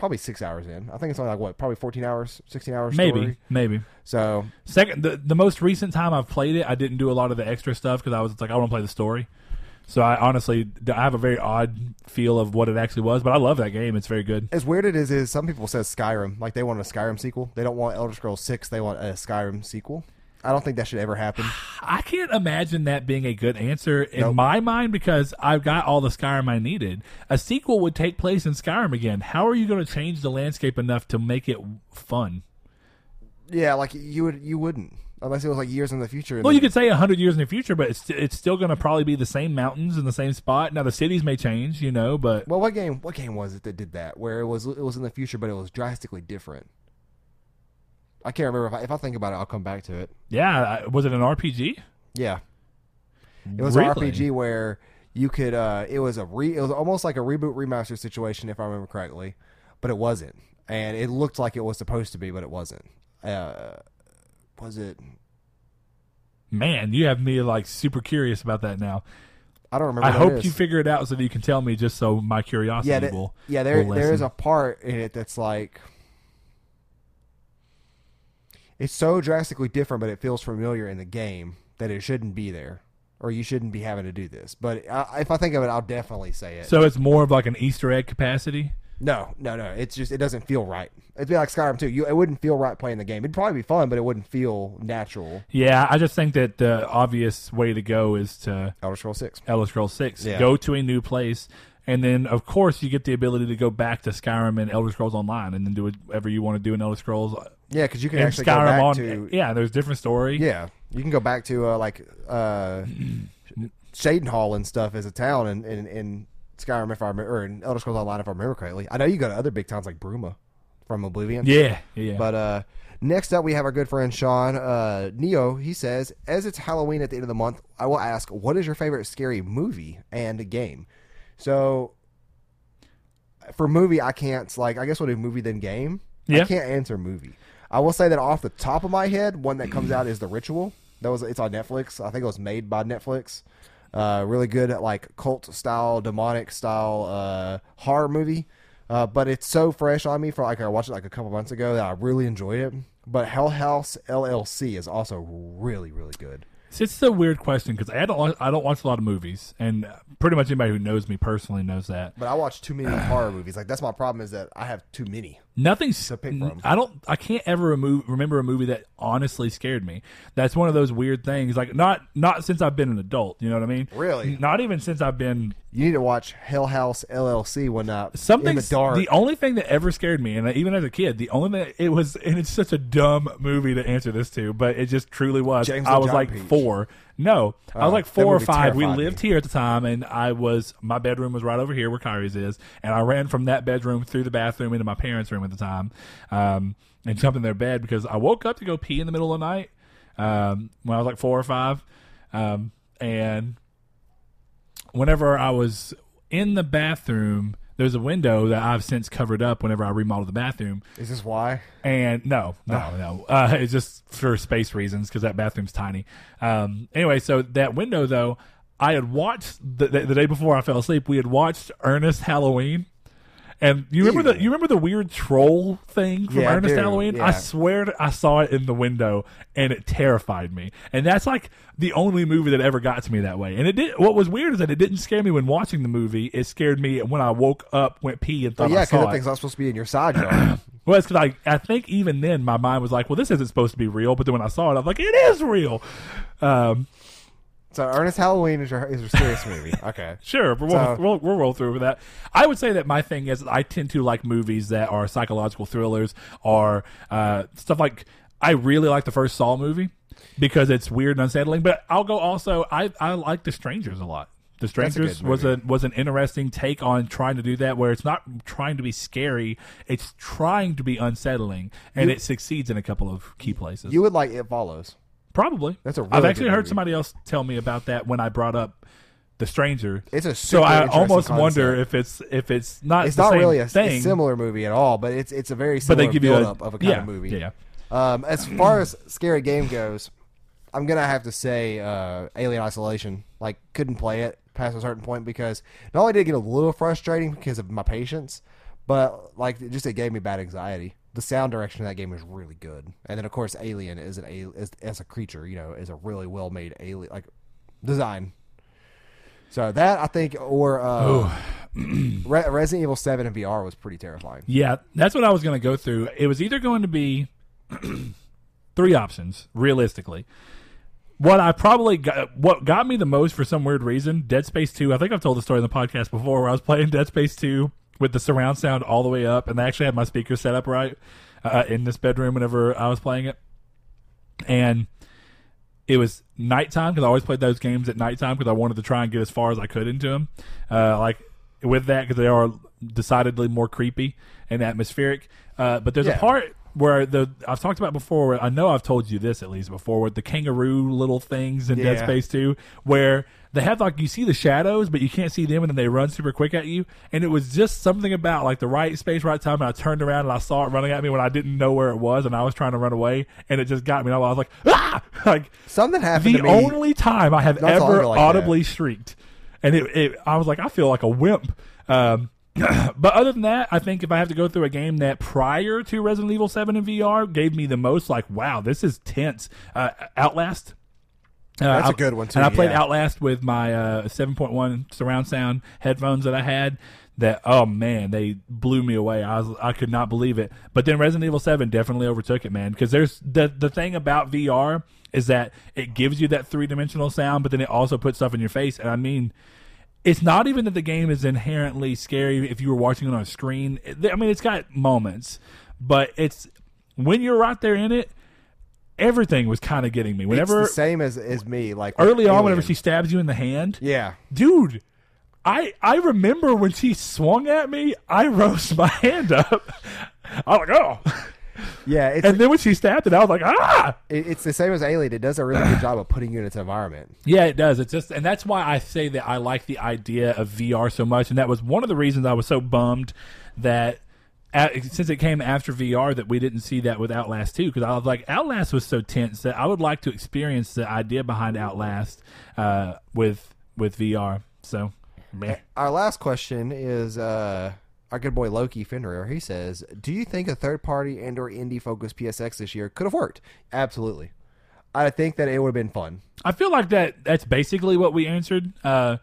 probably six hours in. I think it's only like what, probably fourteen hours, sixteen hours. maybe, story. maybe. So Second, the the most recent time I've played it, I didn't do a lot of the extra stuff because I was like, I want to play the story. So I honestly, I have a very odd feel of what it actually was, but I love that game. It's very good. as weird it is, is some people says Skyrim, like they want a Skyrim sequel. They don't want Elder Scrolls Six. They want a Skyrim sequel. I don't think that should ever happen. <sighs> I can't imagine that being a good answer in Nope. my mind because I've got all the Skyrim I needed. A sequel would take place in Skyrim again. How are you going to change the landscape enough to make it fun? Yeah, like you would, you wouldn't. unless it was like years in the future. Well, you could say hundred years in the future, but it's it's still going to probably be the same mountains in the same spot. Now the cities may change, you know, but Well, what game? What game was it that did that? Where it was it was in the future, but it was drastically different. I can't remember. If I, if I think about it, I'll come back to it. yeah, I- was it an RPG? Yeah, it was Really? an RPG where you could. uh It was a re. It was almost like a reboot remaster situation, if I remember correctly, but it wasn't, and it looked like it was supposed to be, but it wasn't. Uh Was it? Man, you have me like super curious about that now. I don't remember. I what it hope is. you figure it out so that you can tell me, just so my curiosity yeah, will. yeah. There, will there is lessen. a part in it that's like it's so drastically different, but it feels familiar in the game that it shouldn't be there, or you shouldn't be having to do this. But I, if I think of it, I'll definitely say it. So it's more of like an Easter egg capacity. no, no, no. It's just it doesn't feel right. It'd be like Skyrim too. You, it wouldn't feel right playing the game. It'd probably be fun, but it wouldn't feel natural. Yeah, I just think that the obvious way to go is to Elder Scrolls Six. Elder Scrolls Six. Yeah. Go to a new place, and then of course you get the ability to go back to Skyrim and Elder Scrolls Online, and then do whatever you want to do in Elder Scrolls Yeah, because you can and actually go back on. to yeah, there's different story. Yeah, you can go back to uh, like uh, Shadenhall and stuff as a town in, in, in Skyrim if I remember, or in Elder Scrolls Online if I remember correctly. I know you go to other big towns like Bruma from Oblivion. yeah, yeah. But uh, next up, we have our good friend Sean uh, Neo. He says, as it's Halloween at the end of the month, I will ask, what is your favorite scary movie and game? So, for movie, I can't like. I guess we'll do movie then game. Yeah. I can't answer movie. I will say that off the top of my head, one that comes out is The Ritual. That was it's on Netflix. I think it was made by Netflix. Uh, really good like cult style, demonic style uh, horror movie. Uh, but it's so fresh on me for like I watched it like a couple months ago that I really enjoyed it. But Hell House LLC is also really really good. It's it's a weird question because I don't I don't watch a lot of movies, and pretty much anybody who knows me personally knows that But I watch too many horror movies. Like that's my problem is that I have too many. Nothing's. To pick from. I don't. I can't ever remo- remember a movie that honestly scared me. That's one of those weird things. Like not not since I've been an adult. You know what I mean? Really? Not even since I've been You need to watch Hell House LLC when uh, something in the dark. The only thing that ever scared me, and even as a kid, the only thing it was, and it's such a dumb movie to answer this to, but it just truly was. James I was like Peach. four. No, I Oh, was like four or five. We lived here at the time, and I was my bedroom was right over here where Kyrie's is, and I ran from that bedroom through the bathroom into my parents' room at the time, um, and jumped in their bed because I woke up to go pee in the middle of the night um, when I was like four or five, um, and whenever I was in the bathroom, there's a window that I've since covered up whenever I remodeled the bathroom. is this why? And no, no, no. Uh, it's just for space reasons because that bathroom's tiny. Um, anyway, so that window, though, I had watched the, the, the day before I fell asleep, we had watched Ernest Halloween. And you remember the you remember the weird troll thing from Yeah, Ernest Halloween? yeah. I swear to, I saw it in the window and it terrified me. And that's like the only movie that ever got to me that way. And it did. What was weird is that it didn't scare me when watching the movie. It scared me when I woke up, went pee, and Oh thought yeah, I because that thing's not supposed to be in your side yard. <clears throat> Well, it's because I, I think even then my mind was like, well, this isn't supposed to be real. But then when I saw it, I was like, it is real. Um, so Ernest Halloween is your is your serious movie. <laughs> Okay. sure, but we'll, So- we'll, we'll roll through with that. I would say that my thing is I tend to like movies that are psychological thrillers or uh, stuff like I really like the first Saw movie because it's weird and unsettling. But I'll go also I I like The Strangers a lot. The That's a Strangers was a was an interesting take on trying to do that, where it's not trying to be scary, it's trying to be unsettling, and You- it succeeds in a couple of key places. You would like It Follows. Probably. That's a I've actually heard movie. somebody else tell me about that when I brought up the stranger. It's a so I almost wonder if it's if it's not It's not really a, similar movie at all, but it's it's a very but similar they give you a build-up of a kind yeah, of movie. Yeah, Um, as far as scary game goes, I'm gonna have to say uh, Alien Isolation. Like, couldn't play it past a certain point because not only did it get a little frustrating because of my patience, but like it just it gave me bad anxiety. The sound direction of that game is really good, and then of course Alien is an is, as a creature, you know, is a really well made alien like design. So that I think, or uh, <clears throat> Re- Resident Evil Seven in VR was pretty terrifying. yeah. That's what I was going to go through. It was either going to be <clears throat> three options, realistically. What I probably got, what got me the most for some weird reason, Dead Space Two. I think I've told the story in the podcast before, where I was playing Dead Space Two with the surround sound all the way up, and I actually had my speakers set up right uh, in this bedroom whenever I was playing it. And it was nighttime because I always played those games at nighttime because I wanted to try and get as far as I could into them. Uh, like with that because they are decidedly more creepy and atmospheric. Uh, but there's Yeah. a part where the I've talked about before. I know I've told you this at least before with the kangaroo little things in Dead Yeah. Space Two, where they have like you see the shadows, but you can't see them, and then they run super quick at you. And it was just something about like the right space, right time. And I turned around and I saw it running at me when I didn't know where it was, and I was trying to run away, and it just got me. And I was like, <laughs> ah! <laughs> Like Something happened the to me. only time I have long ever like that. audibly shrieked, and it, it, I was like, I feel like a wimp. Um, <clears throat> but other than that, I think if I have to go through a game that prior to Resident Evil Seven in VR gave me the most, like, wow, this is tense. Uh, Outlast. Uh, That's a I- good one, too, And I played yeah. Outlast with my uh, 7.1 surround sound headphones that I had. That oh man, they blew me away. I was I could not believe it. But then Resident Evil Seven definitely overtook it, man. Because there's the the thing about VR is that it gives you that three dimensional sound, but then it also puts stuff in your face. And I mean, it's not even that the game is inherently scary if you were watching it on a screen. I mean, it's got moments, but it's when you're right there in it. Everything was kind of getting me. it's Whenever the same as as me. Like early on, whenever she stabs you in the hand, yeah. dude. I I remember when she swung at me, I rose my <laughs> hand up. I was like, oh. <laughs> Yeah, it's And then when she stabbed it, I was like, ah. it, it's the same as Alien. It does a really good job of putting you in its environment. Yeah, it does. It's just, and that's why I say that I like the idea of VR so much, and that was one of the reasons I was so bummed that. At, since it came after VR, that we didn't see that with Outlast 2, because I was like, Outlast was so tense that I would like to experience the idea behind Outlast uh, with with VR. So, meh. Our last question is uh, our good boy Loki Fenrir. He says, "Do you think a third party and or indie focused PSX this year could have worked?" Absolutely. I think that it would have been fun. I feel like that that's basically what we answered uh,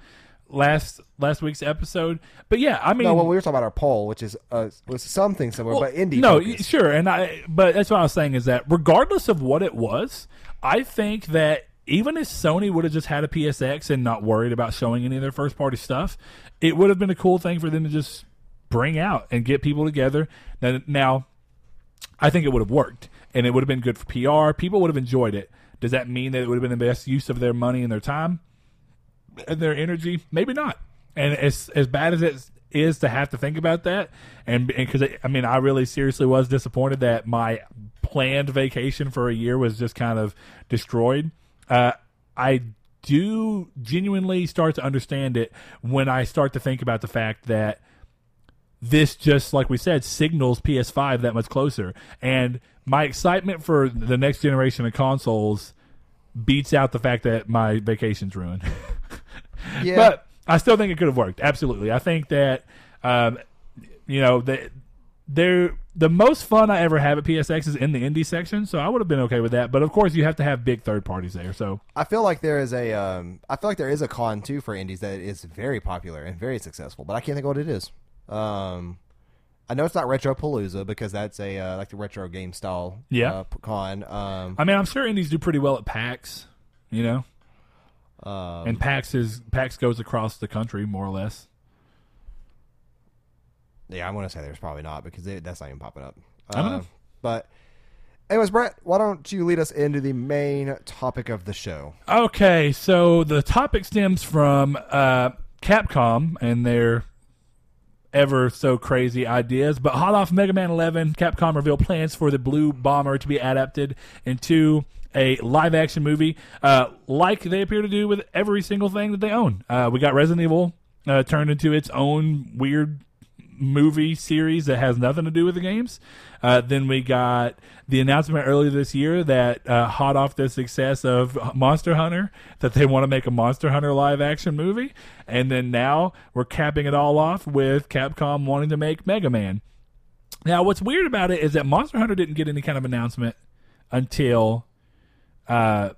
last last week's episode. But yeah, I mean, No, well, we were talking about our poll, which is uh, was something similar, well, but indie. No, focused. sure, and I. But that's what I was saying is that regardless of what it was, I think that even if Sony would have just had a PSX and not worried about showing any of their first party stuff, it would have been a cool thing for them to just bring out and get people together. Now, now I think it would have worked and it would have been good for PR. People would have enjoyed it. Does that mean that it would have been the best use of their money and their time and their energy? Maybe not. And as as bad as it is to have to think about that, and because I mean, I really seriously was disappointed that my planned vacation for a year was just kind of destroyed. Uh, I do genuinely start to understand it when I start to think about the fact that this just like we said signals PS5 that much closer and my excitement for the next generation of consoles beats out the fact that my vacation's ruined. <laughs> yeah. But I still think it could have worked. Absolutely. I think that um, you know, the they're the most fun I ever have at PSX is in the indie section, so I would have been okay with that. But of course, you have to have big third parties there. So I feel like there is a um, I feel like there is a con too for indies that is very popular and very successful, but I can't think of what it is. Um, I know it's not Retro Palooza because that's a uh, like the retro game style Yeah. uh, con. Um, I mean, I'm sure indies do pretty well at PAX, you know, um, and PAX is PAX goes across the country more or less. yeah, I'm gonna say there's probably not because it, that's not even popping up. I don't Uh, know. But anyways, Brett, why don't you lead us into the main topic of the show? Okay, so the topic stems from uh, Capcom and their ever so crazy ideas. But hot off Mega Man 11, Capcom revealed plans for the Blue Bomber to be adapted into a live action movie, uh, like they appear to do with every single thing that they own. Uh, we got Resident Evil uh, turned into its own weird movie series that has nothing to do with the games. Uh, then we got the announcement earlier this year that uh, hot off the success of Monster Hunter, that they want to make a Monster Hunter live action movie, and then now we're capping it all off with Capcom wanting to make Mega Man. Now, what's weird about it is that Monster Hunter didn't get any kind of announcement until. Uh,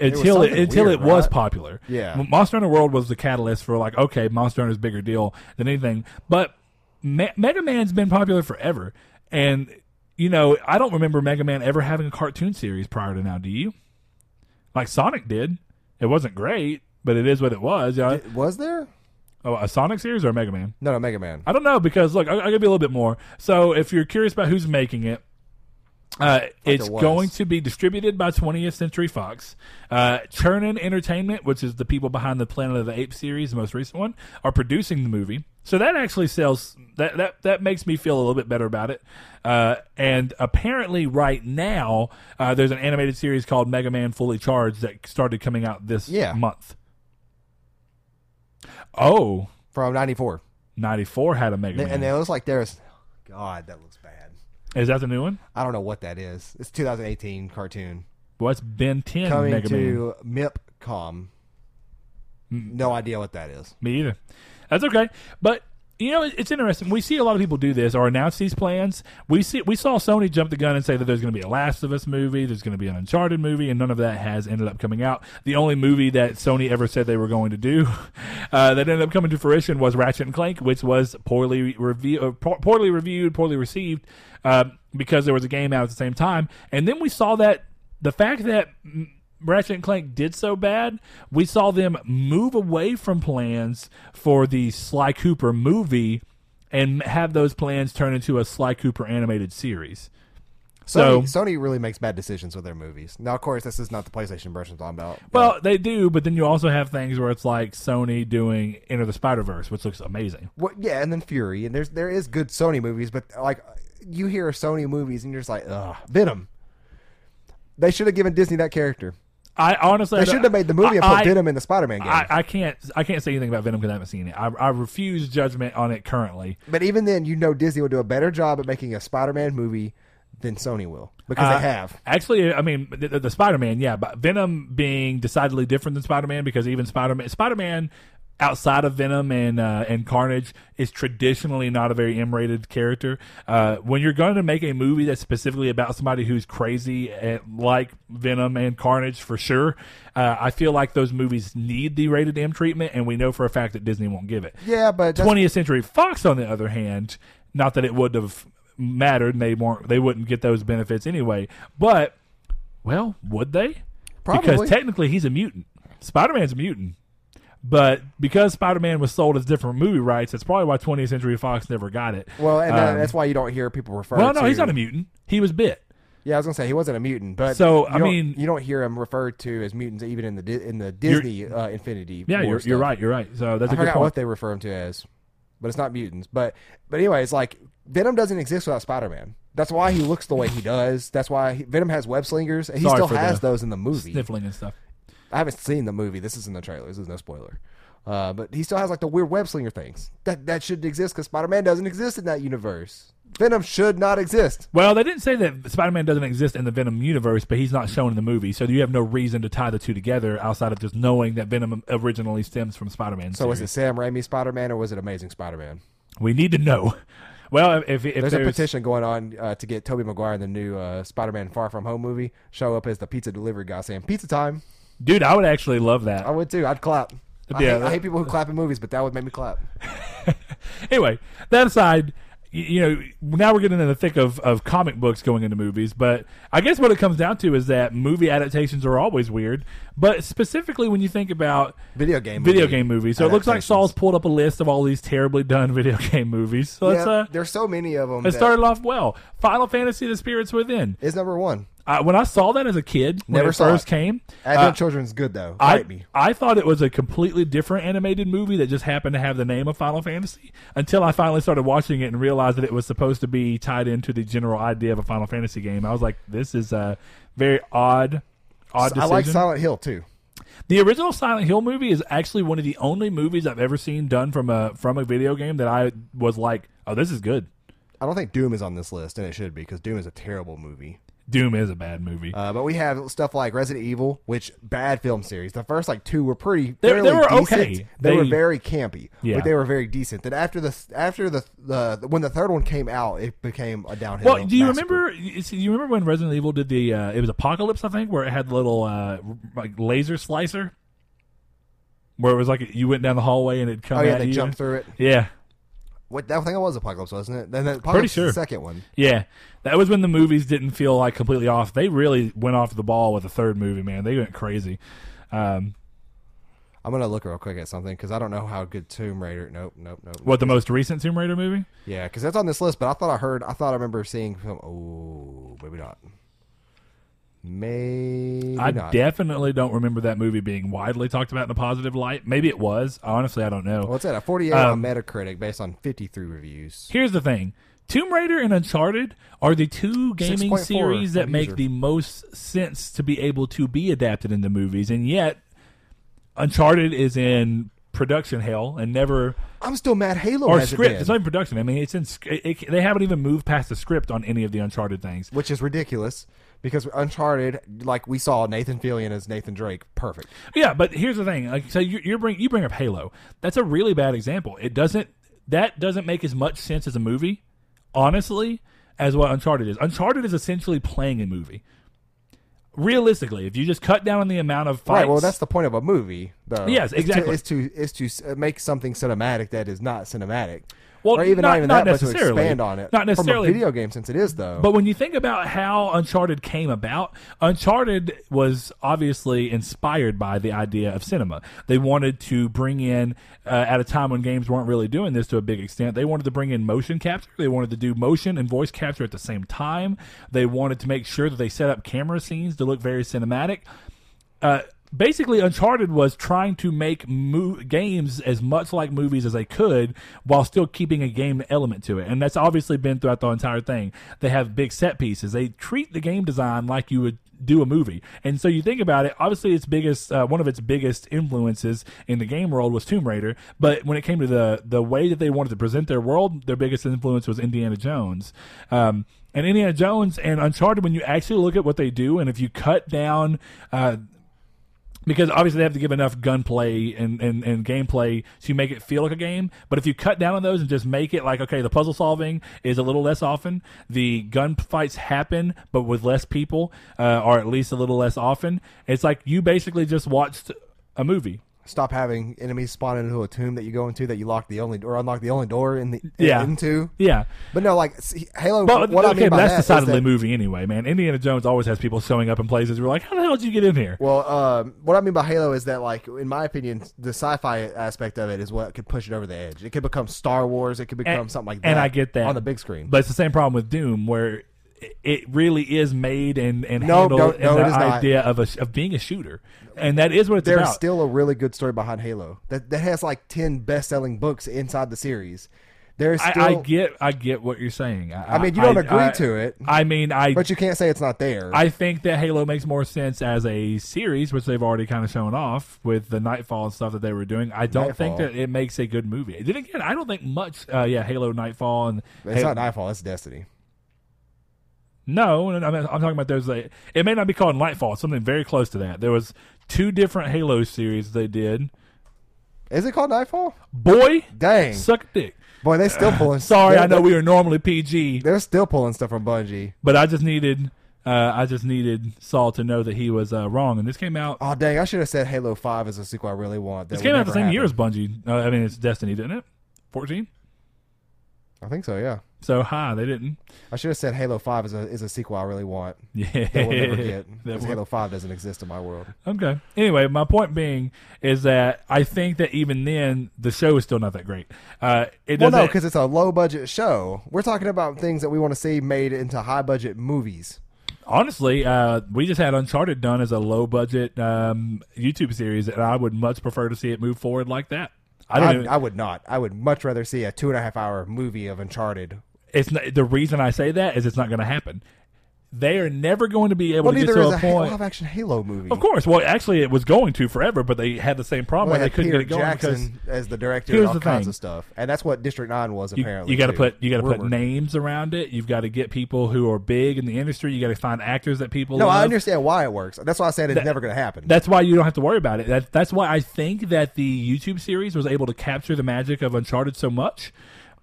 until it, until weird, it was right? popular. Yeah. Monster Hunter World was the catalyst for like, okay, Monster Hunter's a bigger deal than anything. But Me- Mega Man's been popular forever, and you know, I don't remember Mega Man ever having a cartoon series prior to now. Do you? Like Sonic did. It wasn't great, but it is what it was. You know? Was there? oh, a Sonic series or a Mega Man? No, no, Mega Man. I don't know because look, I, I gotta be a little bit more. So if you're curious about who's making it, Uh, it's going to be distributed by 20th Century Fox. Uh, Chernin Entertainment, which is the people behind the Planet of the Apes series, the most recent one, are producing the movie. So that actually sells. That that that makes me feel a little bit better about it. Uh, and apparently, right now, uh, there's an animated series called Mega Man Fully Charged that started coming out this Yeah. month. Oh, from '94, 94 had a Mega Man. and it looks like there's. God, that looks bad. Is that the new one? I don't know what that is. It's 2018 cartoon What's Ben 10 coming Mega Man? to MIPCOM. No idea what that is. Me either. That's okay. But you know, it's interesting. We see a lot of people do this or announce these plans. We see we saw Sony jump the gun and say that there's going to be a Last of Us movie, there's going to be an Uncharted movie, and none of that has ended up coming out. The only movie that Sony ever said they were going to do <laughs> uh, that ended up coming to fruition was Ratchet and Clank, which was poorly review, uh, poorly reviewed, poorly received uh, because there was a game out at the same time. And then we saw that the fact that Ratchet and Clank did so bad, we saw them move away from plans for the Sly Cooper movie and have those plans turn into a Sly Cooper animated series. So- Sony, Sony really makes bad decisions with their movies. Now, of course, this is not the PlayStation version I'm talking about. Well, they do, but then you also have things where it's like Sony doing Enter the Spider Verse, which looks amazing. Well, yeah, and then Fury, and there's there is good Sony movies, but like you hear Sony movies, and you're just like, ugh, Venom. They should have given Disney that character. I honestly, They should have made the movie and put I- Venom in the Spider-Man game. I, I can't, I can't say anything about Venom because I haven't seen it. I, I refuse judgment on it currently. but even then, you know Disney will do a better job at making a Spider-Man movie than Sony will because Uh, they have. Actually, I mean the, the, the Spider-Man, yeah, but Venom being decidedly different than Spider-Man because even Spider-Man, Spider-Man outside of Venom and uh, and Carnage is traditionally not a very M-rated character. Uh, when you're going to make a movie that's specifically about somebody who's crazy and like Venom and Carnage for sure, uh, I feel like those movies need the rated M treatment, and we know for a fact that Disney won't give it. Yeah, but that's, 20th Century Fox, on the other hand, not that it would have mattered, and they weren't, they wouldn't get those benefits anyway. But, well, would they? Probably. Because technically, he's a mutant. Spider Man's a mutant. But because Spider Man was sold as different movie rights, that's probably why 20th Century Fox never got it. well, and uh, Um, that's why you don't hear people refer. well, no, to, he's not a mutant. He was bit. Yeah, I was gonna say he wasn't a mutant, but So, I mean- you don't hear him referred to as mutants even in the in the Disney uh, Infinity. Yeah, you're, you're right. You're right. So that's I a good forgot point. what they refer him to as, but it's not mutants. But but anyway, it's like Venom doesn't exist without Spider Man. That's why he looks the way he does. That's why he, Venom has web slingers, and he Sorry still has the those in the movie. Sniffling and stuff. I haven't seen the movie. This is in the trailer. This is no spoiler. Uh, but he still has like the weird web slinger things that that shouldn't exist because Spider Man doesn't exist in that universe. Venom should not exist. Well, they didn't say that Spider Man doesn't exist in the Venom universe, but he's not shown in the movie, so you have no reason to tie the two together outside of just knowing that Venom originally stems from Spider Man. So was it Sam Raimi Spider Man or was it Amazing Spider Man? We need to know. <laughs> Well, if, if, if There's, a petition going on uh, to get Tobey Maguire in the new uh, Spider Man Far From Home movie show up as the pizza delivery guy saying pizza time. Dude, I would actually love that. I would too. I'd clap. I, Yeah, hate, I hate people who clap in movies, but that would make me clap. <laughs> anyway, that aside, you know, now we're getting in the thick of, of comic books going into movies, but I guess what it comes down to is that movie adaptations are always weird, but specifically when you think about Video game. video movie game movies. So it looks like. Saul's pulled up a list of all these terribly done <laughs> video game movies. So Yeah, uh, there's so many of them. it that started off well. Final Fantasy: The Spirits Within. is number one. Uh, when I saw that as a kid, when Never it saw first it. came, Advent uh, Children's good though. I, Fight me. I thought it was a completely different animated movie that just happened to have the name of Final Fantasy until I finally started watching it and realized that it was supposed to be tied into the general idea of a Final Fantasy game. I was like, this is a very odd, odd I like Silent Hill too. the original Silent Hill movie is actually one of the only movies I've ever seen done from a from a video game that I was like, oh, this is good. I don't think Doom is on this list, and it should be because Doom is a terrible movie. Doom is a bad movie. Uh, but we have stuff like Resident Evil, which bad film series. The first like two were pretty. They- they were decent. okay. They, They- were very campy, Yeah. but they were very decent. Then after the after the, the when the third one came out, it became a downhill. Well, do you massacre. remember? you see, you remember when Resident Evil did the? Uh, it was Apocalypse, I think, where it had the little uh, like laser slicer, where it was like you went down the hallway and it come Oh yeah, they you. jumped through it. Yeah, What that thing was Apocalypse, wasn't it? Then the Apocalypse sure. is the second one. yeah. That was when the movies didn't feel like completely off. They really went off the ball with the third movie. Man, they went crazy. Um, I'm gonna look real quick at something because I don't know how good Tomb Raider. Nope, nope, nope. What the most recent Tomb Raider movie? Yeah, because that's on this list. But I thought I heard. I thought I remember seeing. Oh, maybe not. Maybe I not. definitely don't remember that movie being widely talked about in a positive light. Maybe it was. Honestly, I don't know. What's that? A 48 Um, on Metacritic based on 53 reviews. Here's the thing. Tomb Raider and Uncharted are the two gaming series that make user. the most sense to be able to be adapted into movies, and yet Uncharted is in production hell and never I'm still mad. Halo or script. it It's not even production. I mean, it's in. It, it, they haven't even moved past the script on any of the Uncharted things. which is ridiculous because Uncharted, like we saw Nathan Fillion as Nathan Drake, perfect. Yeah, but here's the thing. Like, so you, you're bring you bring up Halo. That's a really bad example. It doesn't. That doesn't make as much sense as a movie, honestly, as what Uncharted is. Uncharted is essentially playing a movie. Realistically, if you just cut down on the amount of fights, Right. Well, that's the point of a movie, though. Yes, Is to- exactly. Is to is to, make something cinematic that is not cinematic. Well, or even not- not, even not that, but to expand on it. Not necessarily. from a video game, since it is though. But when you think about how Uncharted came about, Uncharted was obviously inspired by the idea of cinema. They wanted to bring in, uh, at a time when games weren't really doing this to a big extent, they wanted to bring in motion capture. They wanted to do motion and voice capture at the same time. They wanted to make sure that they set up camera scenes to look very cinematic. Uh, basically uncharted was trying to make mo- games as much like movies as they could while still keeping a game element to it. And that's obviously been throughout the entire thing. They have big set pieces. They treat the game design like you would do a movie. And so you think about it obviously its biggest uh, one of its biggest influences in the game world was tomb raider. But when it came to the the way that they wanted to present their world their biggest influence was indiana jones. Um, and Indiana Jones and Uncharted, when you actually look at what they do, and if you cut down uh, because obviously they have to give enough gunplay and, and, and gameplay to make it feel like a game. But if you cut down on those and just make it like, okay, the puzzle solving is a little less often, the gunfights happen, but with less people, uh, or at least a little less often, it's like you basically just watched a movie. Stop having enemies spawn into a tomb that you go into that you lock the only or unlock the only door in the Yeah. into. Yeah. But no, like see, Halo. But what okay, I mean by that's that decidedly that- movie anyway, man. Indiana Jones always has people showing up in places we're like, how the hell did you get in here? Well, um, what I mean by Halo is that, like, in my opinion, the sci-fi aspect of it is what could push it over the edge. It could become Star Wars. It could become And- something like that. and I get that. on the big screen. But it's the same problem with Doom, where it- really is made and, and No, handled no, no, the is not. idea of a, of being a shooter, and that is what it's There's about. still a really good story behind Halo that that has like ten best-selling books inside the series. There's still, I, I get, I get what you're saying. I, I mean, you don't agree I- to it. I mean, I, but you can't say it's not there. I think that Halo makes more sense as a series, which they've already kind of shown off with the Nightfall and stuff that they were doing. I don't think that it makes a good movie. Then again, I don't think much. Uh, yeah, Halo, Nightfall, and it's Halo- not Nightfall. It's Destiny. No, I'm, I'm talking about there's a. It may not be called Nightfall. It's something very close to that. There was two different Halo series they did. Is it called Nightfall? Boy, Dang, suck a dick. boy, they still pulling. <laughs> Sorry, I know we are normally PG, They're still pulling stuff from Bungie. but I just needed. Uh, I just needed Saul to know that he was uh, wrong, and this came out. Oh dang! I should have said Halo Five is a sequel I really want. This came out the same year as. Bungie. Uh, I mean, it's Destiny, didn't it? Fourteen. I think so. Yeah, So hi, they didn't. I should have said Halo Five is a is a sequel I really want. Yeah, That we'll never <laughs> get. Because Halo Five doesn't exist in my world. Okay. Anyway, my point being is that I think that even then the show is still not that great. Uh, it Well, no, because it's a low budget show. We're talking about things that we want to see made into high budget movies. Honestly, uh, we just had Uncharted done as a low budget um, YouTube series, and I would much prefer to see it move forward like that. I don't. I, even- I would not. I would much rather see a two and a half hour movie of Uncharted. it's not, the reason I say that is it's not going to happen. They are never going to be able Well, to get to is a a point. live action Halo movie. Of course. Well, actually, it was going to forever, but they had the same problem Well, they they couldn't Peter get it going because Jackson as the director Here's and all the kinds thing. of stuff, and that's what District Nine was you, apparently. you got to put you got to put names around it. You've got to get people who are big in the industry. You got to find actors that people. No, love. I understand why it works. That's why I said it's That- never going to happen. That's why you don't have to worry about it. That, that's why I think that the YouTube series was able to capture the magic of Uncharted so much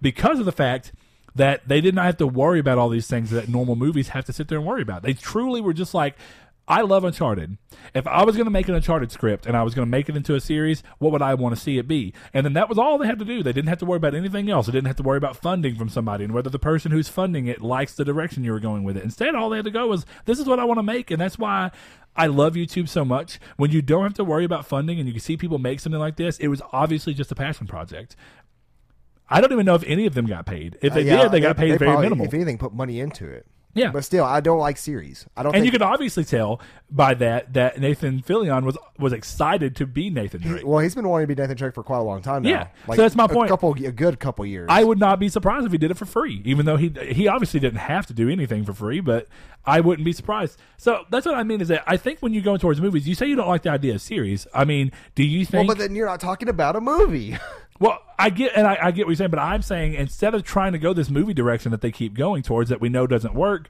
because of the fact that they did not have to worry about all these things that normal movies have to sit there and worry about. They truly were just like, I love Uncharted. If I was going to make an Uncharted script and I was going to make it into a series, what would I want to see it be? And then that was all they had to do. They didn't have to worry about anything else. They didn't have to worry about funding from somebody and whether the person who's funding it likes the direction you were going with it. Instead, all they had to go was, this is what I want to make. And that's why I love YouTube so much. When you don't have to worry about funding and you can see people make something like this, it was obviously just a passion project. I don't even know if any of them got paid. If they Uh, yeah, did, they got paid very probably, minimal. If anything, put money into it. Yeah. but still, I don't like series. I don't. and think, you can obviously tell by that that Nathan Fillion was was excited to be Nathan Drake. Well, he's been wanting to be Nathan Drake for quite a long time now. Yeah. So that's my a point. couple, a good couple years. I would not be surprised if he did it for free, even though he he obviously didn't have to do anything for free, but I wouldn't be surprised. So that's what I mean is that I think when you go towards movies, you say you don't like the idea of series. I mean, do you think? well, but then you're not talking about a movie. <laughs> Well, I get and I, I get what you're saying, but I'm saying instead of trying to go this movie direction that they keep going towards that we know doesn't work,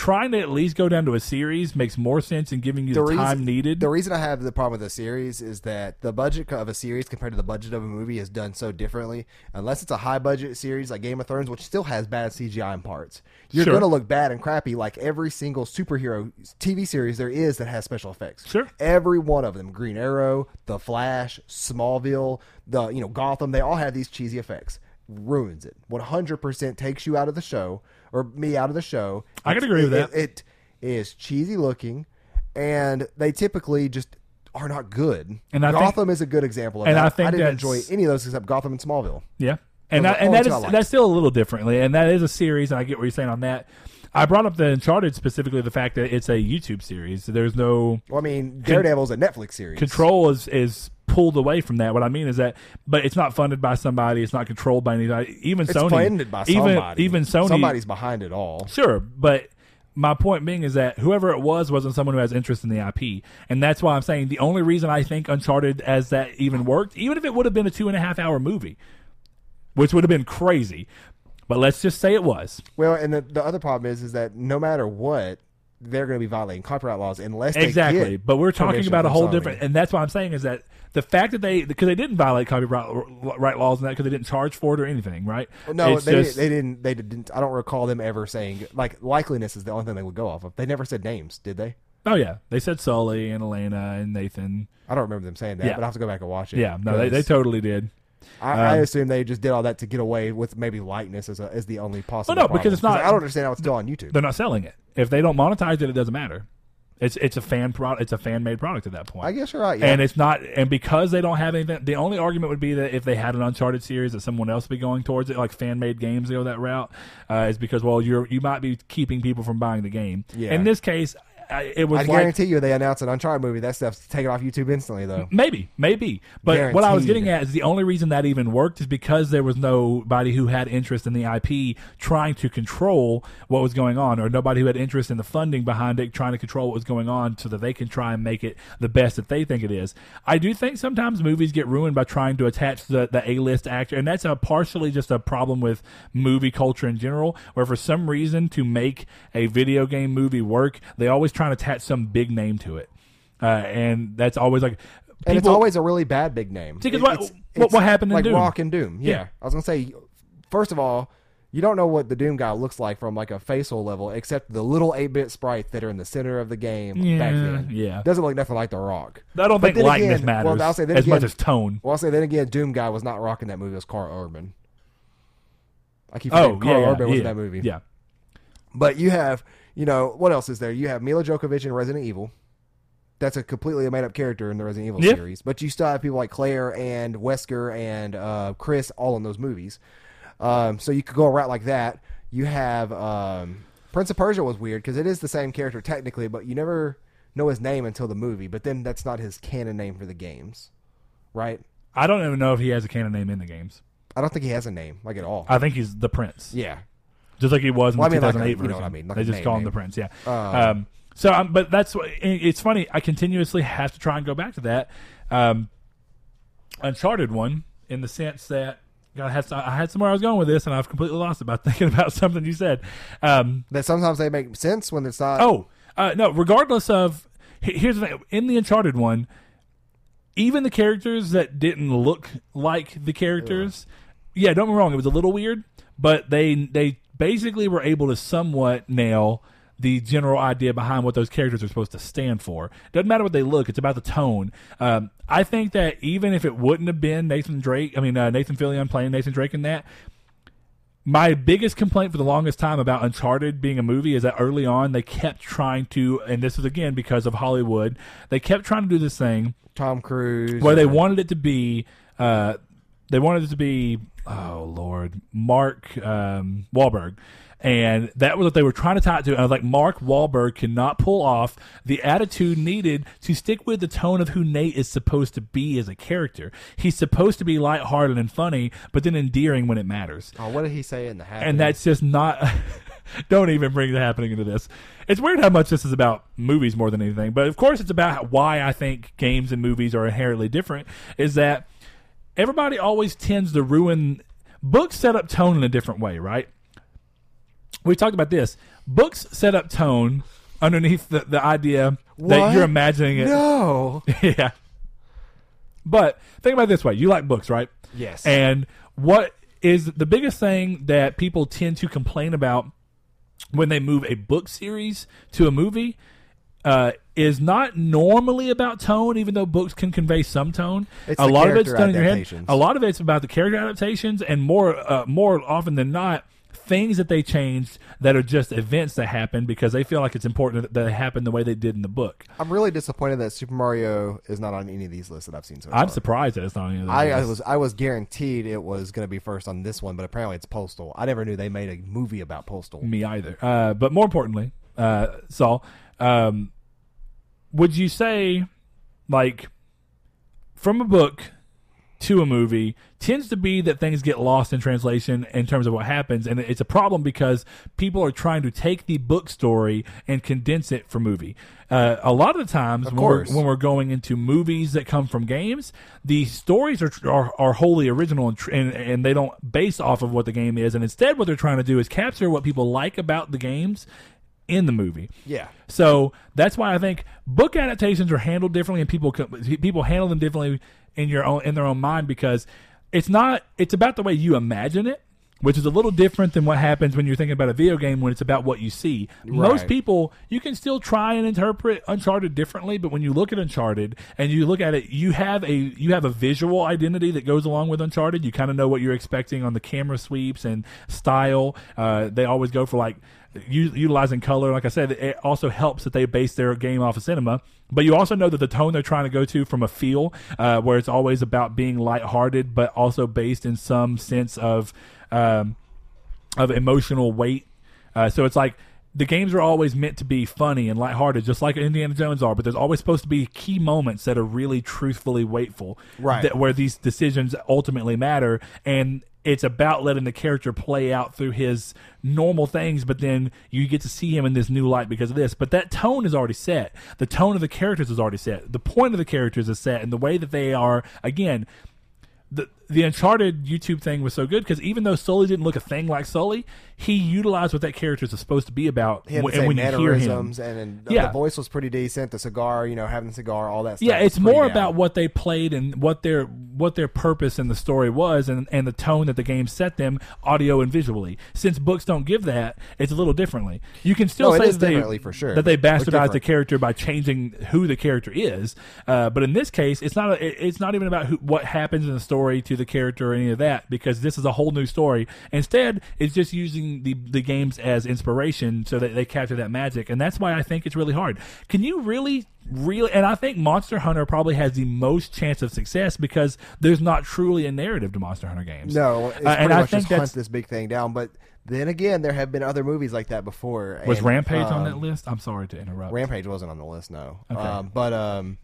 trying to at least go down to a series makes more sense in giving you the, time needed. The reason I have the problem with a series is that the budget of a series compared to the budget of a movie is done so differently. Unless it's a high budget series like Game of Thrones, which still has bad CGI in parts, you're Sure. going to look bad and crappy like every single superhero TV series there is that has special effects. Sure. Every one of them, Green Arrow, The Flash, Smallville, the you know Gotham, they all have these cheesy effects. Ruins it. 100% takes you out of the show or me out of the show. I can agree with it- that. it is cheesy looking, and they typically just are not good. And I think- Gotham is a good example of and that. I think I didn't enjoy any of those except Gotham and Smallville. Yeah, and and that is that's still a little differently, and that is a series, and I get what you're saying on that. I brought up the Uncharted specifically the fact that it's a YouTube series. So there's no Well, I mean, Daredevil's a Netflix series. control is is pulled away from that. What I mean is that, but it's not funded by somebody. It's not controlled by anybody. Even It's Sony, funded by even somebody. even Sony, Somebody's behind it all. Sure, but my point being is that whoever it was wasn't someone who has interest in the IP, and that's why I'm saying the only reason I think Uncharted as that even worked, even if it would have been a two and a half hour movie, which would have been crazy, but let's just say it was. Well, and the, the other problem is, is that no matter what, they're going to be violating copyright laws unless they exactly. But we're talking about a whole different, and that's what I'm saying is that the fact that they because they didn't violate copyright right laws and that because they didn't charge for it or anything, right? No, It's they, just- they didn't. They didn't. I don't recall them ever saying like likeliness is the only thing they would go off of. They never said names, did they? Oh yeah, they said Sully and Elena and Nathan. I don't remember them saying that, Yeah. but I have to go back and watch it. Yeah, no, they, they totally did. I, I um, assume they just did all that to get away with maybe likeness as, a, as the only possible. Well, no, because it's not- I don't understand how it's still on YouTube. They're not selling it. If they don't monetize it, it doesn't matter. It's it's a fan product. It's a fan made product at that point. I guess you're right. Yeah. And it's not, and because they don't have anything, the only argument would be that if they had an Uncharted series, that someone else would be going towards it, like fan made games go that route, uh, is because well, you're you might be keeping people from buying the game. Yeah. In this case, I, it was I like guarantee you, they announce an Uncharted movie, that stuff's taken off YouTube instantly, though. Maybe, maybe. But what I was getting at is the only reason that even worked is because there was nobody who had interest in the IP trying to control what was going on, or nobody who had interest in the funding behind it trying to control what was going on so that they can try and make it the best that they think it is. I do think sometimes movies get ruined by trying to attach the, the A list actor, and that's a partially just a problem with movie culture in general, where for some reason to make a video game movie work, they always try and attach some big name to it. Uh, and that's always like And it's always a really bad big name. See, 'cause It- what- it's- what- it's what happened in like Doom? Rock and Doom. Yeah. Yeah. I was gonna say, first of all, you don't know what the Doom guy looks like from like a facial level, except the little eight bit sprites that are in the center of the game back Yeah, then. yeah. doesn't look nothing like the Rock. I don't But think likeness again- matters well, I'll say then as much as tone. Well, I'll say then again, Doom guy was not rocking that movie. It was Karl Urban. I keep Oh, forgetting yeah, Karl yeah, Urban was in that movie. Yeah, But you have, you know, what else is there? You have Milla Jovovich in Resident Evil. That's a completely made up character in the Resident Evil Yeah. series. But you still have people like Claire and Wesker and uh, Chris all in those movies. Um, so you could go a route like that. You have um, Prince of Persia was weird because it is the same character technically, but you never know his name until the movie. But then that's not his canon name for the games, right? I don't even know if he has a canon name in the games. I don't think he has a name like at all. I think he's the Prince, yeah, just like he was in Well, I the mean, like a- 2008 you know version. what I mean, like they just name call him name. the Prince. Yeah. Um, Um, so, um, but that's it's funny. I continuously have to try and go back to that um, Uncharted one in the sense that. God, I had, I had somewhere I was going with this, and I've completely lost it by <laughs> thinking about something you said. Um, that sometimes they make sense when it's not. Oh, uh, no, regardless of. Here's the thing. In the Uncharted one, even the characters that didn't look like the characters, yeah, don't get me wrong, it was a little weird, but they they basically we were able to somewhat nail the general idea behind what those characters are supposed to stand for. Doesn't matter what they look; it's about the tone. Um, I think that even if it wouldn't have been Nathan Drake, I mean uh, Nathan Fillion playing Nathan Drake in that, my biggest complaint for the longest time about Uncharted being a movie is that early on they kept trying to, and this is again because of Hollywood, they kept trying to do this thing Tom Cruise. where they wanted it to be, uh, they wanted it to be, oh lord, Mark um, Wahlberg. And that was what they were trying to tie it to. And I was like, Mark Wahlberg cannot pull off the attitude needed to stick with the tone of who Nate is supposed to be as a character. He's supposed to be lighthearted and funny, but then endearing when it matters Oh, what did he say in the hat? and that's just not <laughs> don't even bring the happening into this it's weird how much this is about movies more than anything but of course it's about why i think games and movies are inherently different is that everybody always tends to ruin books set up tone in a different way right? We talked about this. Books set up tone underneath the, the idea that you're imagining it. No. <laughs> yeah. But think about it this way. You like books right? Yes. and what is the biggest thing that people tend to complain about when they move a book series to a movie uh, is not normally about tone, even though books can convey some tone. It's a lot of it's done in your head. A lot of it's about the character adaptations, and more uh, more often than not, things that they changed that are just events that happen because they feel like it's important that they happen the way they did in the book. I'm really disappointed that Super Mario is not on any of these lists that I've seen so far. I'm surprised that it's not on any of those I, I was I was guaranteed it was going to be first on this one, but apparently it's Postal. I never knew they made a movie about Postal. Me either. Uh, but more importantly, uh, Saul, um, would you say, like, from a book to a movie tends to be that things get lost in translation in terms of what happens, and it's a problem because people are trying to take the book story and condense it for movie. Uh, a lot of the times, when we're, when we're going into movies that come from games, the stories are are, are wholly original and, tr- and and they don't base off of what the game is, and instead, what they're trying to do is capture what people like about the games in the movie. Yeah. So that's why I think book adaptations are handled differently, and people people handle them differently in your own in their own mind because it's not it's about the way you imagine it, which is a little different than what happens when you're thinking about a video game when it's about what you see. Most people you can still try and interpret Uncharted differently, but when you look at Uncharted and you look at it, you have a you have a visual identity that goes along with Uncharted. You kind of know what you're expecting on the camera sweeps and style. Uh, they always go for like utilizing color. Like I said, it also helps that they base their game off of cinema. But you also know that the tone they're trying to go to from a feel, uh, where it's always about being lighthearted, but also based in some sense of um, of emotional weight. Uh, so it's like the games are always meant to be funny and lighthearted, just like Indiana Jones are. But there's always supposed to be key moments that are really truthfully weightful, Right. That, where these decisions ultimately matter, and it's about letting the character play out through his normal things, but then you get to see him in this new light because of this. But that tone is already set. The tone of the characters is already set. The point of the characters is set, and the way that they are again the the Uncharted YouTube thing was so good because even though Sully didn't look a thing like Sully, he utilized what that character is supposed to be about. He had when, the same when you hear him, mannerisms, and, and the, Yeah. the voice was pretty decent. The cigar, you know, having the cigar, all that. stuff yeah, it's more down. about what they played and what their what their purpose in the story was, and and the tone that the game set them, audio and visually. Since books don't give that, it's a little differently. You can still No, say that they, for sure. that they bastardized the character by changing who the character is. Uh, but in this case, it's not a, it's not even about who, what happens in the story to the character or any of that because this is a whole new story. Instead, it's just using the the games as inspiration so that they capture that magic, and that's why I think it's really hard. Can you really? Really, and I think Monster Hunter probably has the most chance of success because there's not truly a narrative to Monster Hunter games. No, it's Uh, pretty and I think just this big thing down. But then again, there have been other movies like that before. was and, Rampage on um, that list. I'm sorry to interrupt. Rampage wasn't on the list, no. Okay. Um, but um,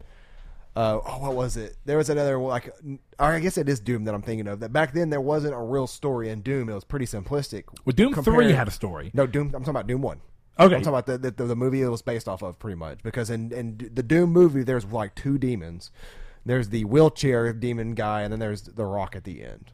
uh, oh, what was it? There was another like, I guess it is Doom that I'm thinking of. That back then there wasn't a real story in Doom. It was pretty simplistic. well, Doom compared- Three had a story. No, Doom. I'm talking about Doom One. Okay, I'm talking about the, the the movie it was based off of, pretty much. Because in in the Doom movie, there's like two demons. There's the wheelchair demon guy, and then there's the Rock at the end.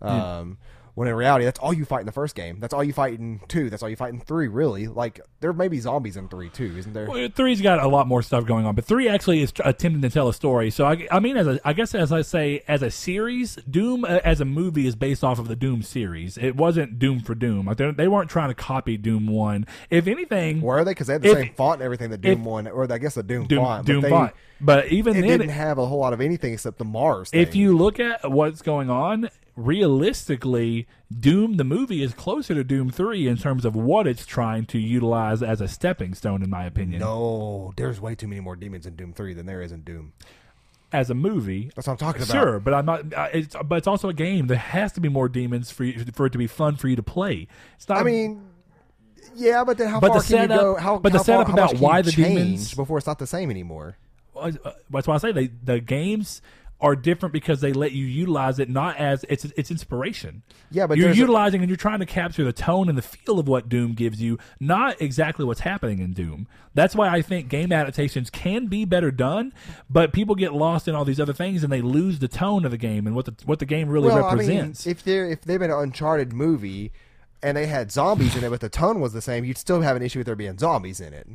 Um, When in reality, that's all you fight in the first game. That's all you fight in two. That's all you fight in three. Really, like there may be zombies in three too, isn't there? Well, Three's got a lot more stuff going on, but three actually is attempting to tell a story. So I, I mean, as a, I guess as I say, as a series, Doom uh, as a movie is based off of the Doom series. It wasn't Doom for Doom. Like they, weren't trying to copy Doom one. If anything, Were they? Because they had the If- same font and everything that Doom one, or I guess the Doom, Doom font. Doom but they, font. But even It then, didn't have a whole lot of anything except the Mars. if you look at what's going on realistically doom the movie is closer to doom 3 in terms of what it's trying to utilize as a stepping stone in my opinion no, there's way too many more demons in Doom three than there is in Doom. as a movie That's what I'm talking about. sure but i'm not uh, it's, but it's also a game there has to be more demons for you, for it to be fun for you to play it's not I mean, yeah, but then how But far the can you setup- go? How, but the how far- setup how about much can why you the change demons- before it's not the same anymore. uh, that's why I say they the games are different because they let you utilize it not as it's it's inspiration. Yeah, but you're there's a- utilizing and you're trying to capture the tone and the feel of what Doom gives you, not exactly what's happening in Doom. That's why I think game adaptations can be better done, but people get lost in all these other things and they lose the tone of the game and what the what the game really well, represents. I mean, if they are if they've been an Uncharted movie and they had zombies in it, but the tone was the same, you'd still have an issue with there being zombies in it.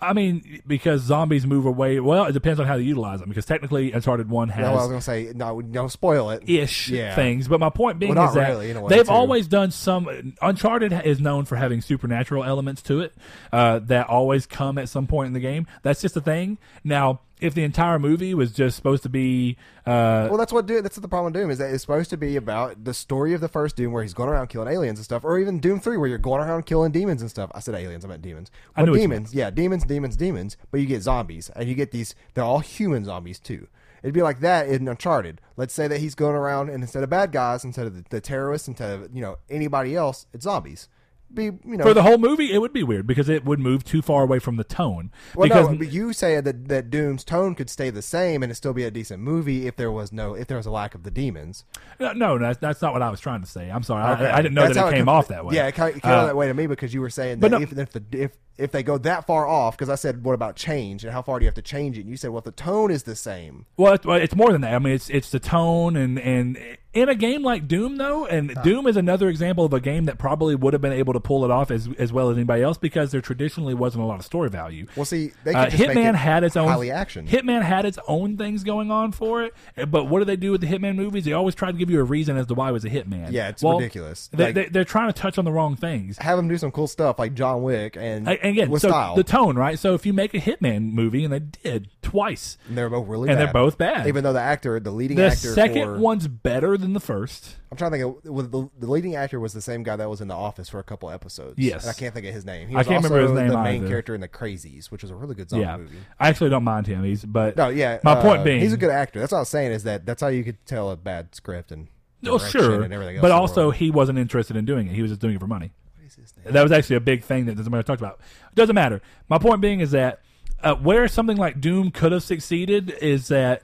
I mean, because zombies move away. Well, it depends on how you utilize them. Because technically, Uncharted One has No, I was gonna say no, don't spoil it. ish Yeah. things. But my point being Well, is that really, in a way, they've too. always done some. Uncharted is known for having supernatural elements to it uh, that always come at some point in the game. That's just a thing. Now, if the entire movie was just supposed to be, uh, Well, that's what Doom. That's the problem with Doom is that it's supposed to be about the story of the first Doom, where he's going around killing aliens and stuff, or even Doom Three, where you're going around killing demons and stuff. I said aliens, I meant demons. I But knew what demons, yeah, demons, demons, demons. But you get zombies, and you get these. They're all human zombies too. It'd be like that in Uncharted. Let's say that he's going around, and instead of bad guys, instead of the, the terrorists, instead of you know anybody else, it's zombies. Be you know for the whole movie, it would be weird because it would move too far away from the tone. Well, because no, but you say that that Doom's tone could stay the same and it still be a decent movie if there was no if there was a lack of the demons. no, no, that's, that's not what I was trying to say. I'm sorry, Okay. I, I didn't know That's that how it came com- off that way. Yeah, it ca- it came Uh, out that way to me because you were saying that no- if if the if if they go that far off, because I said what about change and how far do you have to change it? And you said well, if the tone is the same. Well, it's, well, it's more than that. I mean, it's it's the tone and and in a game like Doom though, and Doom is another example of a game that probably would have been able to pull it off as as well as anybody else because there traditionally wasn't a lot of story value. Well, see, they could Uh, just make Hitman it had its own highly action. Hitman had its own things going on for it, but what do they do with the Hitman movies? They always try to give you a reason as to why it was a Hitman. Yeah, it's Well, ridiculous. They, Like- they, they're trying to touch on the wrong things. Have them do some cool stuff like John Wick and, And again, with so style. the tone, right? So if you make a Hitman movie, and they did twice, and they're both really and bad. they're both bad. Even though the actor, the leading actor the actor, second for, one's better than the first. I'm trying to think of with the, the leading actor was the same guy that was in The Office for a couple episodes. Yes. and I can't think of his name. He I was can't also remember his name The main either. character in The Crazies, which was a really good zombie yeah, movie. I actually don't mind him. He's but No, yeah. My uh, point being, he's a good actor. That's what I'm saying. Is that that's how you could tell a bad script and Oh, sure, and everything else but also he wasn't interested in doing it. He was just doing it for money. What is his name? That was actually a big thing that somebody talked about. It Doesn't matter. My point being is that uh, where something like Doom could have succeeded is that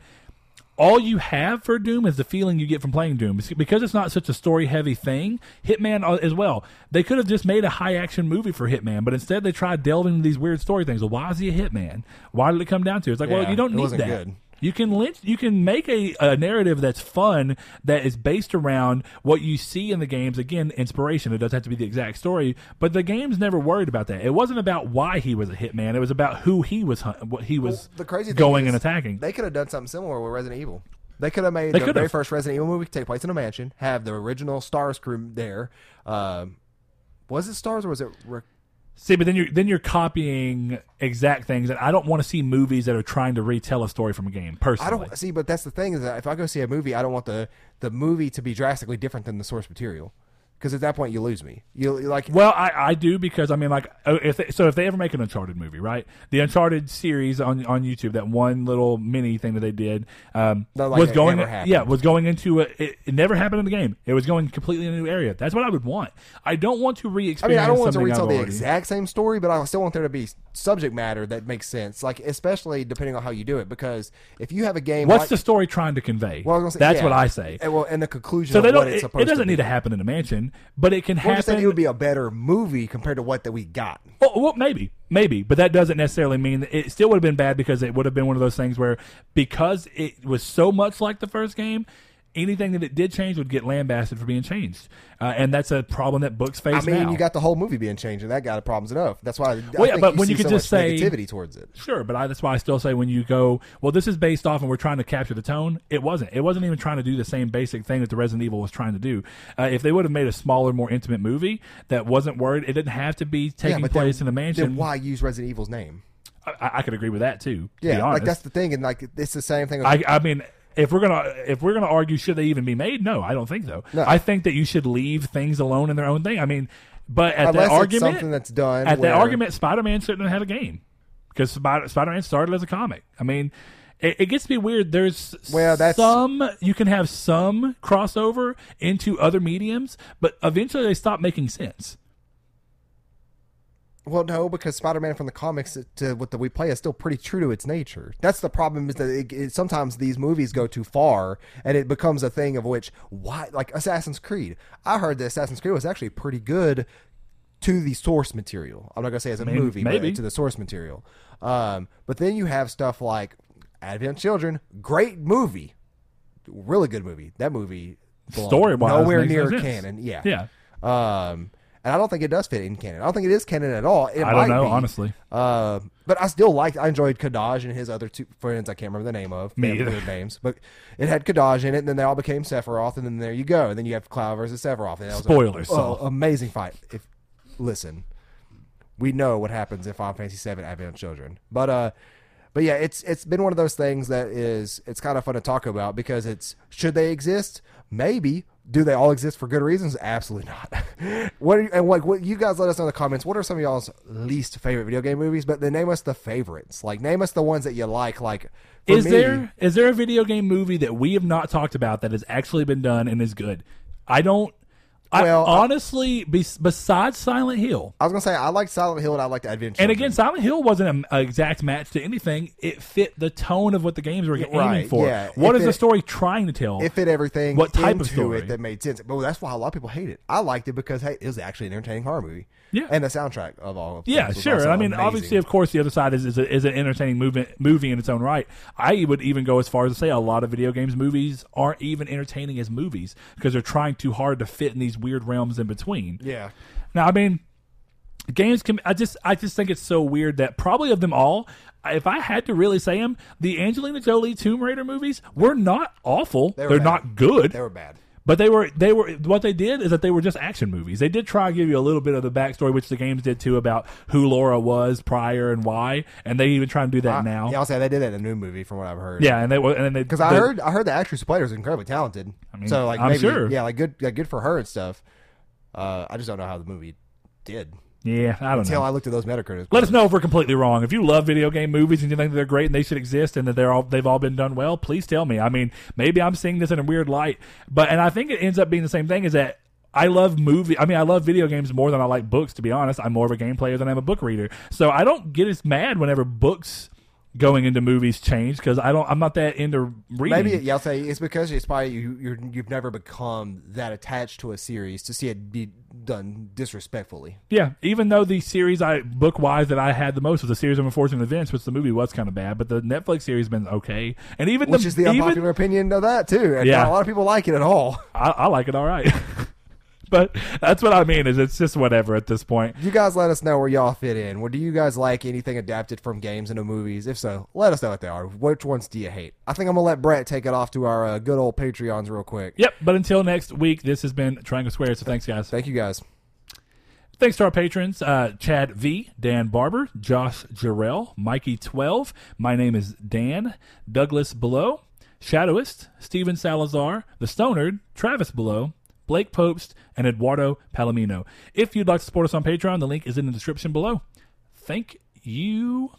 all you have for Doom is the feeling you get from playing Doom. Because it's not such a story heavy thing, Hitman uh, as well. They could have just made a high action movie for Hitman, but instead they tried delving into these weird story things. Well, why is he a Hitman? Why did it come down to? it? It's like, well, you don't need that. good. You can lynch, you can make a, a narrative that's fun that is based around what you see in the games. Again, inspiration. It doesn't have to be the exact story, but the games never worried about that. It wasn't about why he was a hitman. It was about who he was, what he was Well, the crazy going and attacking. They could have done something similar with Resident Evil. They could have made They the very have. first Resident Evil movie take place in a mansion, have the original Stars crew there. Um, was it Stars or was it? See, but then you're then you're copying exact things, and I don't want to see movies that are trying to retell a story from a game. Personally, I don't see, but that's the thing is that if I go see a movie, I don't want the the movie to be drastically different than the source material, because at that point you lose me. You like Well, I, I do because I mean, like, uh, if they, so, if they ever make an Uncharted movie, right? The Uncharted series on on YouTube, that one little mini thing that they did, um, like was going, never yeah, was going into a. It, it never happened in the game. It was going completely in a new area. That's what I would want. I don't want to re-experience. I mean, I don't want to retell the exact same story, but I still want there to be subject matter that makes sense. Like, especially depending on how you do it, because if you have a game, What's like, the story trying to convey? Well, I was say- That's yeah. what I say. And, well, and the conclusion So of they don't. It, doesn't need to happen in a mansion, but it can saying happen. it would be a better movie compared to what that we got. Oh, well, maybe, maybe, but that doesn't necessarily mean that it still would have been bad because it would have been one of those things where because it was so much like the first game, anything that it did change would get lambasted for being changed, uh, and that's a problem that books face I mean, now. you got the whole movie being changed, and that got a problems enough. That's why. I Well, yeah, but you when you could so just say- negativity towards it. Sure, but I, that's why I still say when you go, well, this is based off, and we're trying to capture the tone. It wasn't. It wasn't even trying to do the same basic thing that the Resident Evil was trying to do. Uh, if they would have made a smaller, more intimate movie that wasn't worried, it didn't have to be taking but place then, in the mansion. Then why use Resident Evil's name? I, I could agree with that too. to Yeah, like that's the thing, and like it's the same thing. With, I, I mean, if we're gonna if we're gonna argue should they even be made? No, I don't think so. No. I think that you should leave things alone in their own thing. I mean, but at Unless that argument, something that's done at where- that argument, Spider Man shouldn't have had a game because Spider Man started as a comic. I mean. It, it gets to be weird. There's Well, that's- some you can have some crossover into other mediums, but eventually they stop making sense. Well, no, because Spider-Man from the comics to what the we play is still pretty true to its nature. That's the problem is that it, it, sometimes these movies go too far, and it becomes a thing of which why, like Assassin's Creed. I heard that Assassin's Creed was actually pretty good to the source material. I'm not gonna say as a mean, movie, maybe. but to the source material. Um, but then you have stuff like Advent Children, great movie, really good movie. That movie, Story-wise, nowhere near canon. Yeah, Yeah, um, and I don't think it does fit in canon. I don't think it is canon at all. It I don't know be. honestly. Uh, but I still liked. I enjoyed Kadaj and his other two friends. I can't remember the name of. Me either. names, but it had Kadaj in it, and then they all became Sephiroth, and then there you go. And then you have Cloud versus Sephiroth. And that was a- Spoilers, oh, amazing fight. If listen, we know what happens in Final Fantasy VII Advent Children, but uh. But yeah, it's it's been one of those things that is it's kind of fun to talk about because it's should they exist? Maybe. Do they all exist for good reasons? Absolutely not. <laughs> what are you, and like what you guys let us know in the comments. What are some of y'all's least favorite video game movies? But then name us the favorites. Like name us the ones that you like. Like for Is me, there is there a video game movie that we have not talked about that has actually been done and is good? I don't. Well, I, honestly, be, besides Silent Hill, I was gonna say I like Silent Hill and I liked Adventure. and again, Silent Hill wasn't an exact match to anything. It fit the tone of what the games were aiming right, for. yeah. What If is the story trying to tell? it fit everything What type of story? it that made sense. But that's why a lot of people hate it. I liked it because hey, it was actually an entertaining horror movie. Yeah. and the soundtrack of all. Of Yeah, sure. I mean, amazing. obviously, of course, the other side is is, a, is an entertaining movement, movie in its own right. I would even go as far as to say a lot of video games movies aren't even entertaining as movies because they're trying too hard to fit in these weird realms in between. yeah. Now, I mean, games can. I just, I just think it's so weird that probably of them all, if I had to really say them, the Angelina Jolie Tomb Raider movies were not awful. They were are not good. They were bad. But they were they were what they did is that they were just action movies. They did try and give you a little bit of the backstory, which the games did too, about who Laura was prior and why, and they even try and do that I- now. Yeah, I'll say they did that in the new movie, from what I've heard. Yeah, and they were- and then they because I heard I heard the actress who played her is incredibly talented. I mean, so like I'm maybe sure. yeah, like good like good for her and stuff. Uh, I just don't know how the movie did Yeah, I don't until know. I looked at those Metacritic. Let us know if we're completely wrong. If you love video game movies and you think they're great and they should exist and that they're all they've all been done well, please tell me. I mean, maybe I'm seeing this in a weird light, but and I think it ends up being the same thing. Is that I love movie. I mean, I love video games more than I like books. To be honest, I'm more of a game player than I'm a book reader. So I don't get as mad whenever books going into movies change because I don't. I'm not that into reading. Maybe yeah, I'll say it's because it's probably you you're, you've never become that attached to a series to see it be done disrespectfully. Yeah, even though the series I book wise that I had the most was a series of unfortunate events, which the movie was kind of bad, but the Netflix series has been okay, and even Which the, is the even- unpopular opinion of that too. And Yeah. not a lot of people like it at all. I, I like it all right, <laughs> but that's what I mean is it's just whatever at this point. You guys let us know where y'all fit in. Well, do you guys like anything adapted from games into movies? If so, let us know what they are. Which ones do you hate? I think I'm gonna let Brett take it off to our uh, good old Patreons real quick. Yep, but until next week, this has been Triangle Square. So thanks, guys. Thank you guys. Thanks to our patrons, uh, Chad V, Dan Barber, Josh Jarrell, Mikey12. My name is Dan, Douglas Below, Shadowist, Steven Salazar, The Stonard, Travis Below, Blake Popst, and Eduardo Palomino. If you'd like to support us on Patreon, the link is in the description below. Thank you.